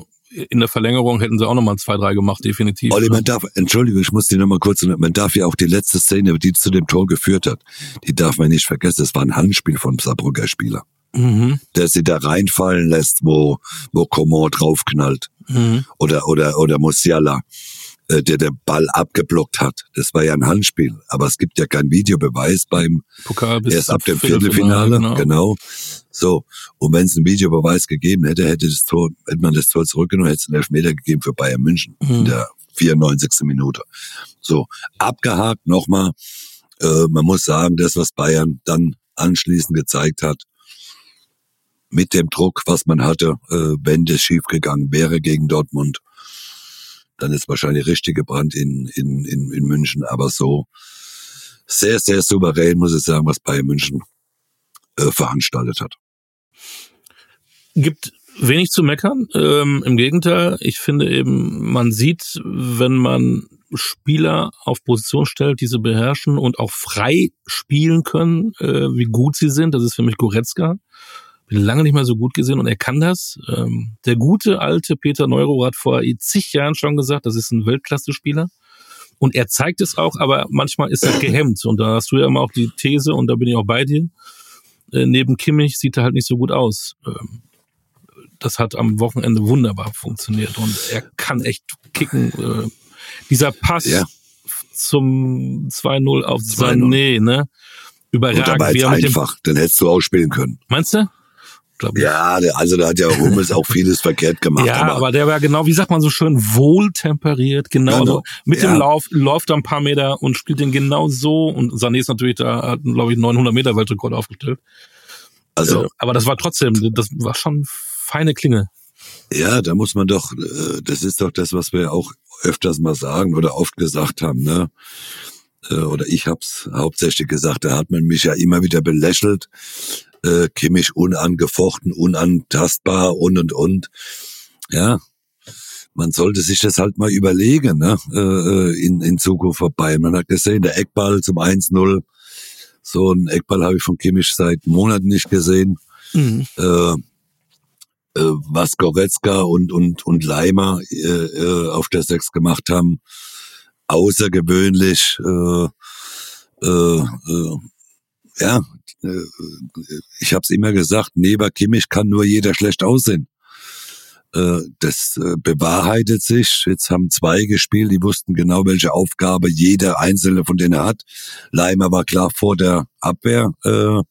in der Verlängerung hätten sie auch nochmal 2-3 gemacht, definitiv. Olli, man darf, Entschuldigung, ich muss dir nochmal kurz, man darf ja auch die letzte Szene, die zu dem Tor geführt hat, die darf man nicht vergessen, das war ein Handspiel vom Saarbrücker Spieler, Mhm. der sie da reinfallen lässt, wo, wo Coman draufknallt. Mhm. Oder, oder, oder Musiala, der den Ball abgeblockt hat. Das war ja ein Handspiel. Aber es gibt ja keinen Videobeweis beim, Pokal bis erst ab dem Viertelfinale, genau. So. Und wenn es einen Videobeweis gegeben hätte, hätte das Tor, hätte man das Tor zurückgenommen, hätte es einen Elfmeter gegeben für Bayern München in Mhm. der 94. Minute. So. Abgehakt nochmal. Äh, man muss sagen, das, was Bayern dann anschließend gezeigt hat, mit dem Druck, was man hatte, äh, wenn das schiefgegangen wäre gegen Dortmund, dann ist wahrscheinlich richtig gebrannt in, in, in, in München, aber so sehr, sehr souverän, muss ich sagen, was Bayern München äh, veranstaltet hat. Gibt wenig zu meckern. Ähm, Im Gegenteil, ich finde eben, man sieht, wenn man Spieler auf Position stellt, die sie beherrschen und auch frei spielen können, äh, wie gut sie sind. Das ist für mich Goretzka. Bin lange nicht mehr so gut gesehen und er kann das. Ähm, der gute alte Peter Neuro hat vor zig Jahren schon gesagt, das ist ein Weltklasse-Spieler. Und er zeigt es auch, aber manchmal ist er gehemmt. Und da hast du ja immer auch die These, und da bin ich auch bei dir. Äh, neben Kimmich sieht er halt nicht so gut aus. Ähm, das hat am Wochenende wunderbar funktioniert und er kann echt kicken. Äh, dieser Pass Ja. zum 2-0 auf 2-0. Sané, ne? Und dabei Überragend. jetzt einfach, den hättest du auch spielen können. meinst du? Glaub ich. Ja, also da hat ja Hummels auch vieles verkehrt gemacht. Ja, aber, aber, der war genau, wie sagt man so schön, wohltemperiert, genau. Genau. So. Mit Ja. dem Lauf läuft er ein paar Meter und spielt den genau so. Und Sané ist natürlich da, hat, glaube ich, 900 Meter Weltrekord aufgestellt. also Äh, aber das war trotzdem, das war schon feine Klinge. Ja, da muss man doch, äh, das ist doch das, was wir auch öfters mal sagen oder oft gesagt haben, ne? Äh, Oder ich hab's hauptsächlich gesagt, da hat man mich ja immer wieder belächelt. Äh, Kimmich unangefochten, unantastbar und und und. Ja. man sollte sich das halt mal überlegen, ne? Äh, in, in Zukunft vorbei. Man hat gesehen, der Eckball zum 1-0. So ein Eckball habe ich von Kimmich seit Monaten nicht gesehen. Mhm. Äh, äh, was Goretzka und, und, und Leimer äh, äh, auf der Sechs gemacht haben, außergewöhnlich. Äh, äh, äh, ja, ich habe es immer gesagt, neben Kimmich kann nur jeder schlecht aussehen. Äh, das äh, bewahrheitet sich. Jetzt haben zwei gespielt, die wussten genau, welche Aufgabe jeder einzelne von denen hat. Leimer war klar vor der Abwehr äh,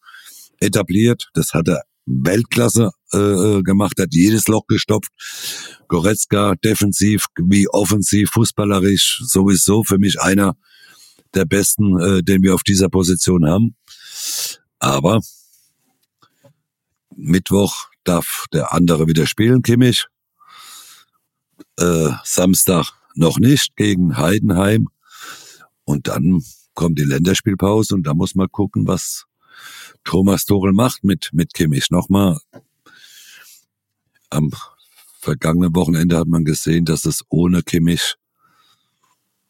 etabliert. Das hat er Weltklasse äh, äh, gemacht, hat jedes Loch gestopft. Goretzka defensiv wie offensiv, fußballerisch sowieso für mich einer der besten, äh, den wir auf dieser Position haben. Aber Mittwoch darf der andere wieder spielen, Kimmich. Äh, Samstag noch nicht gegen Heidenheim. Und dann kommt die Länderspielpause und da muss man gucken, was Thomas Tuchel macht mit, mit Kimmich. Nochmal, am vergangenen Wochenende hat man gesehen, dass es ohne Kimmich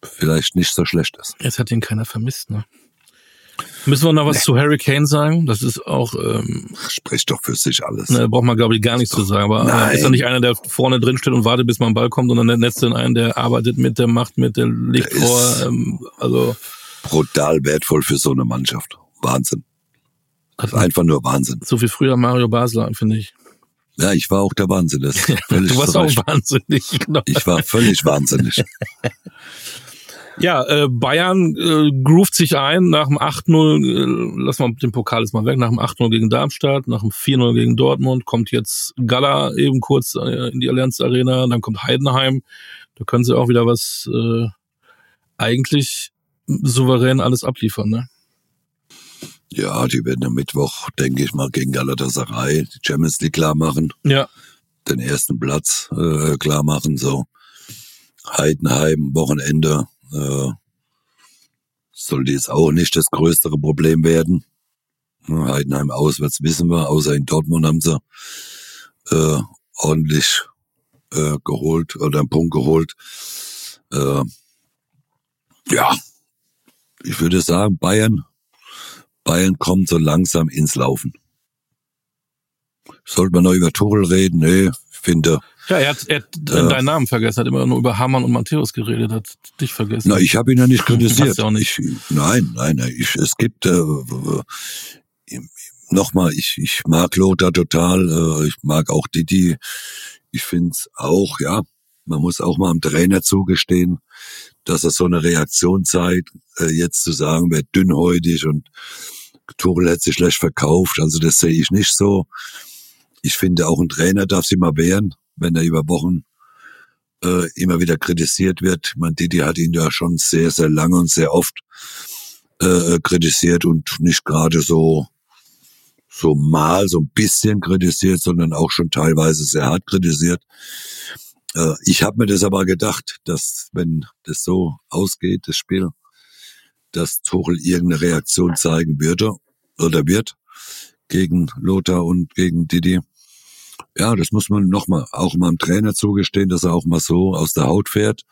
vielleicht nicht so schlecht ist. Jetzt hat ihn keiner vermisst, ne? Müssen wir noch was nee. zu Harry Kane sagen? Das ist auch. Ähm, Spricht doch für sich alles. Ne, braucht man, glaube ich, gar nichts zu sagen. Aber äh, ist er nicht einer, der vorne drin steht und wartet, bis man Ball kommt, und dann netzt dann einen, der arbeitet mit, der macht mit, der legt der vor. Ähm, also brutal wertvoll für so eine Mannschaft. Wahnsinn. Also einfach nur Wahnsinn. So wie früher Mario Basler, finde ich. Ja, ich war auch der Wahnsinn. du warst auch wahnsinnig. Genau. Ich war völlig wahnsinnig. Ja, äh, Bayern äh, groovt sich ein nach dem 8-0, äh, lass mal den Pokal jetzt mal weg, nach dem 8-0 gegen Darmstadt, nach dem 4-0 gegen Dortmund, kommt jetzt Gala eben kurz äh, in die Allianz Arena, dann kommt Heidenheim. Da können sie auch wieder was äh, eigentlich souverän alles abliefern, ne? Ja, die werden am Mittwoch, denke ich mal, gegen Galatasaray die Champions League klar machen. Ja. Den ersten Platz äh, klar machen, so. Heidenheim, Wochenende, äh, sollte jetzt auch nicht das größere Problem werden. Heidenheim auswärts wissen wir, außer in Dortmund haben sie äh, ordentlich äh, geholt oder einen Punkt geholt. Äh, ja, ich würde sagen, Bayern, Bayern kommt so langsam ins Laufen. Sollte man noch über Tuchel reden? Nee, finde, ja, er hat, er hat äh, deinen Namen vergessen, hat immer nur über Hamann und Matthäus geredet, hat dich vergessen. Na, ich habe ihn ja nicht kritisiert. auch nicht. Ich, nein, nein, ich, es gibt äh, nochmal, ich, ich mag Lothar total, äh, ich mag auch Didi. Ich find's auch, ja, man muss auch mal am Trainer zugestehen, dass er so eine Reaktion zeigt, äh, jetzt zu sagen, wer dünnhäutig und Tuchel hat sich schlecht verkauft. Also das sehe ich nicht so. Ich finde, auch ein Trainer darf sich mal wehren wenn er über Wochen äh, immer wieder kritisiert wird. Man Didi hat ihn ja schon sehr, sehr lange und sehr oft äh, kritisiert und nicht gerade so so mal so ein bisschen kritisiert, sondern auch schon teilweise sehr hart kritisiert. Äh, ich habe mir das aber gedacht, dass wenn das so ausgeht, das Spiel, dass Tuchel irgendeine Reaktion zeigen würde oder wird gegen Lothar und gegen Didi ja, das muss man nochmal auch mal dem Trainer zugestehen, dass er auch mal so aus der Haut fährt.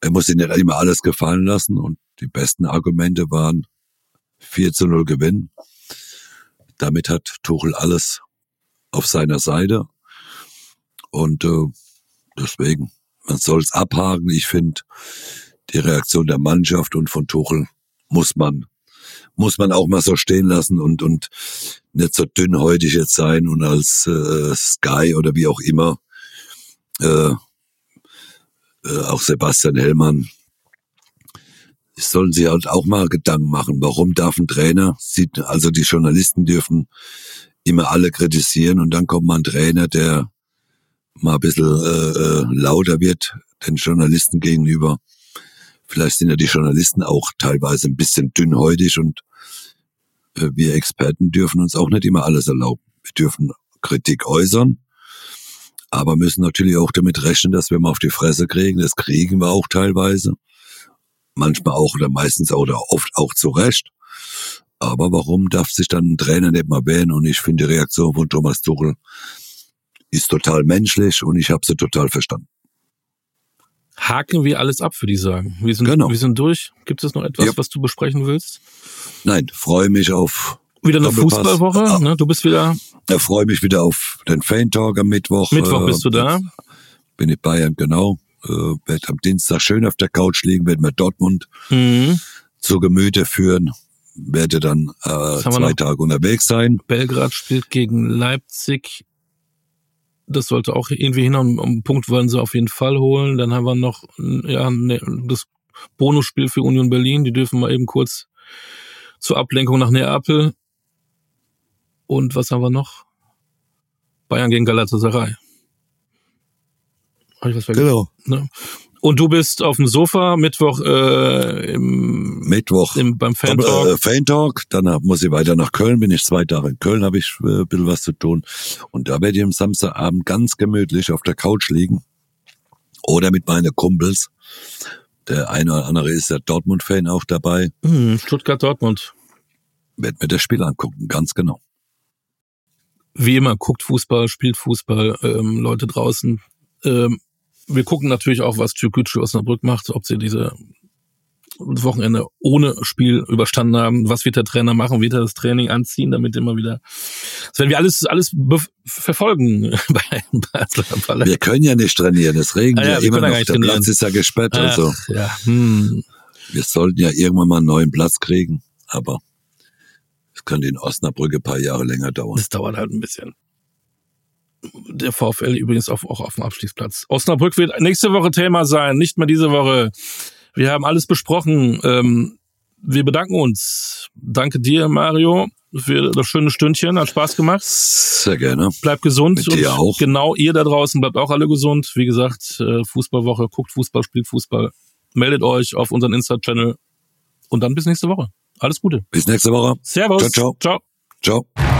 Er muss sich nicht immer alles gefallen lassen und die besten Argumente waren 4 zu 0 Gewinn. Damit hat Tuchel alles auf seiner Seite und äh, deswegen, man soll es abhaken. Ich finde, die Reaktion der Mannschaft und von Tuchel muss man muss man auch mal so stehen lassen und, und nicht so dünnhäutig jetzt sein und als äh, Sky oder wie auch immer, äh, äh, auch Sebastian Hellmann, sollen sie halt auch mal Gedanken machen, warum darf ein Trainer, also die Journalisten dürfen immer alle kritisieren und dann kommt mal ein Trainer, der mal ein bisschen äh, äh lauter wird den Journalisten gegenüber Vielleicht sind ja die Journalisten auch teilweise ein bisschen dünnhäutig und äh, wir Experten dürfen uns auch nicht immer alles erlauben. Wir dürfen Kritik äußern, aber müssen natürlich auch damit rechnen, dass wir mal auf die Fresse kriegen. Das kriegen wir auch teilweise. Manchmal auch oder meistens auch oder oft auch zu Recht. Aber warum darf sich dann ein Trainer nicht mal wehren? Und ich finde die Reaktion von Thomas Tuchel ist total menschlich und ich habe sie total verstanden. Haken wir alles ab, würde ich sagen. Wir sind, Genau. wir sind durch. Gibt es noch etwas, Ja. was du besprechen willst? Nein, freue mich auf Wieder eine. Fußballwoche, Ah, ne? Du bist wieder, Ja, freue mich wieder auf den Fan Talk am Mittwoch. Mittwoch Äh, bist du da. Bin in Bayern, genau. Äh, werd am Dienstag schön auf der Couch liegen, werden wir Dortmund Mhm. zu Gemüte führen. Werde dann äh, zwei? Tage unterwegs sein. Belgrad spielt gegen Leipzig. Das sollte auch irgendwie hinhauen. Einen Punkt wollen sie auf jeden Fall holen. Dann haben wir noch ja, ne, das Bonusspiel für Union Berlin. Die dürfen mal eben kurz zur Ablenkung nach Neapel. Und was haben wir noch? Bayern gegen Galatasaray. Habe ich was vergessen? Genau. Ne? Und du bist auf dem Sofa Mittwoch äh, im, Mittwoch im, beim Fan Aber, Talk. äh, Fan Talk, dann hab- muss ich weiter nach Köln, bin ich zwei Tage in Köln, habe ich äh, ein bisschen was zu tun. Und da werde ich am Samstagabend ganz gemütlich auf der Couch liegen. Oder mit meinen Kumpels. Der eine oder andere ist der Dortmund-Fan auch dabei. Hm, Stuttgart Dortmund. Werd mir das Spiel angucken, ganz genau. wie immer, guckt Fußball, spielt Fußball, ähm, Leute draußen. Ähm, wir gucken natürlich auch, was Türkgücü Osnabrück macht, ob sie diese Wochenende ohne Spiel überstanden haben. Was wird der Trainer machen? Wird er das Training anziehen, damit immer wieder... Das werden wir alles, alles verfolgen bei Basler Wir können ja nicht trainieren, es regnet Ah ja, ja, immer noch, der trainieren. Platz ist ja gesperrt. Also Ach, ja, hm. wir sollten ja irgendwann mal einen neuen Platz kriegen. Aber es könnte in Osnabrück ein paar Jahre länger dauern. Das dauert halt ein bisschen. Der VfL übrigens auch, auch auf dem Abstiegsplatz. Osnabrück wird nächste Woche Thema sein, nicht mehr diese Woche. Wir haben alles besprochen. Ähm, wir bedanken uns. Danke dir, Mario, für das schöne Stündchen. Hat Spaß gemacht. Sehr gerne. Bleibt gesund. Mit dir auch. Genau, ihr da draußen bleibt auch alle gesund. Wie gesagt, äh, Fußballwoche, guckt Fußball, spielt Fußball. Meldet euch auf unseren Insta-Channel. Und dann bis nächste Woche. Alles Gute. Bis nächste Woche. Servus. Ciao, ciao. ciao. Ciao.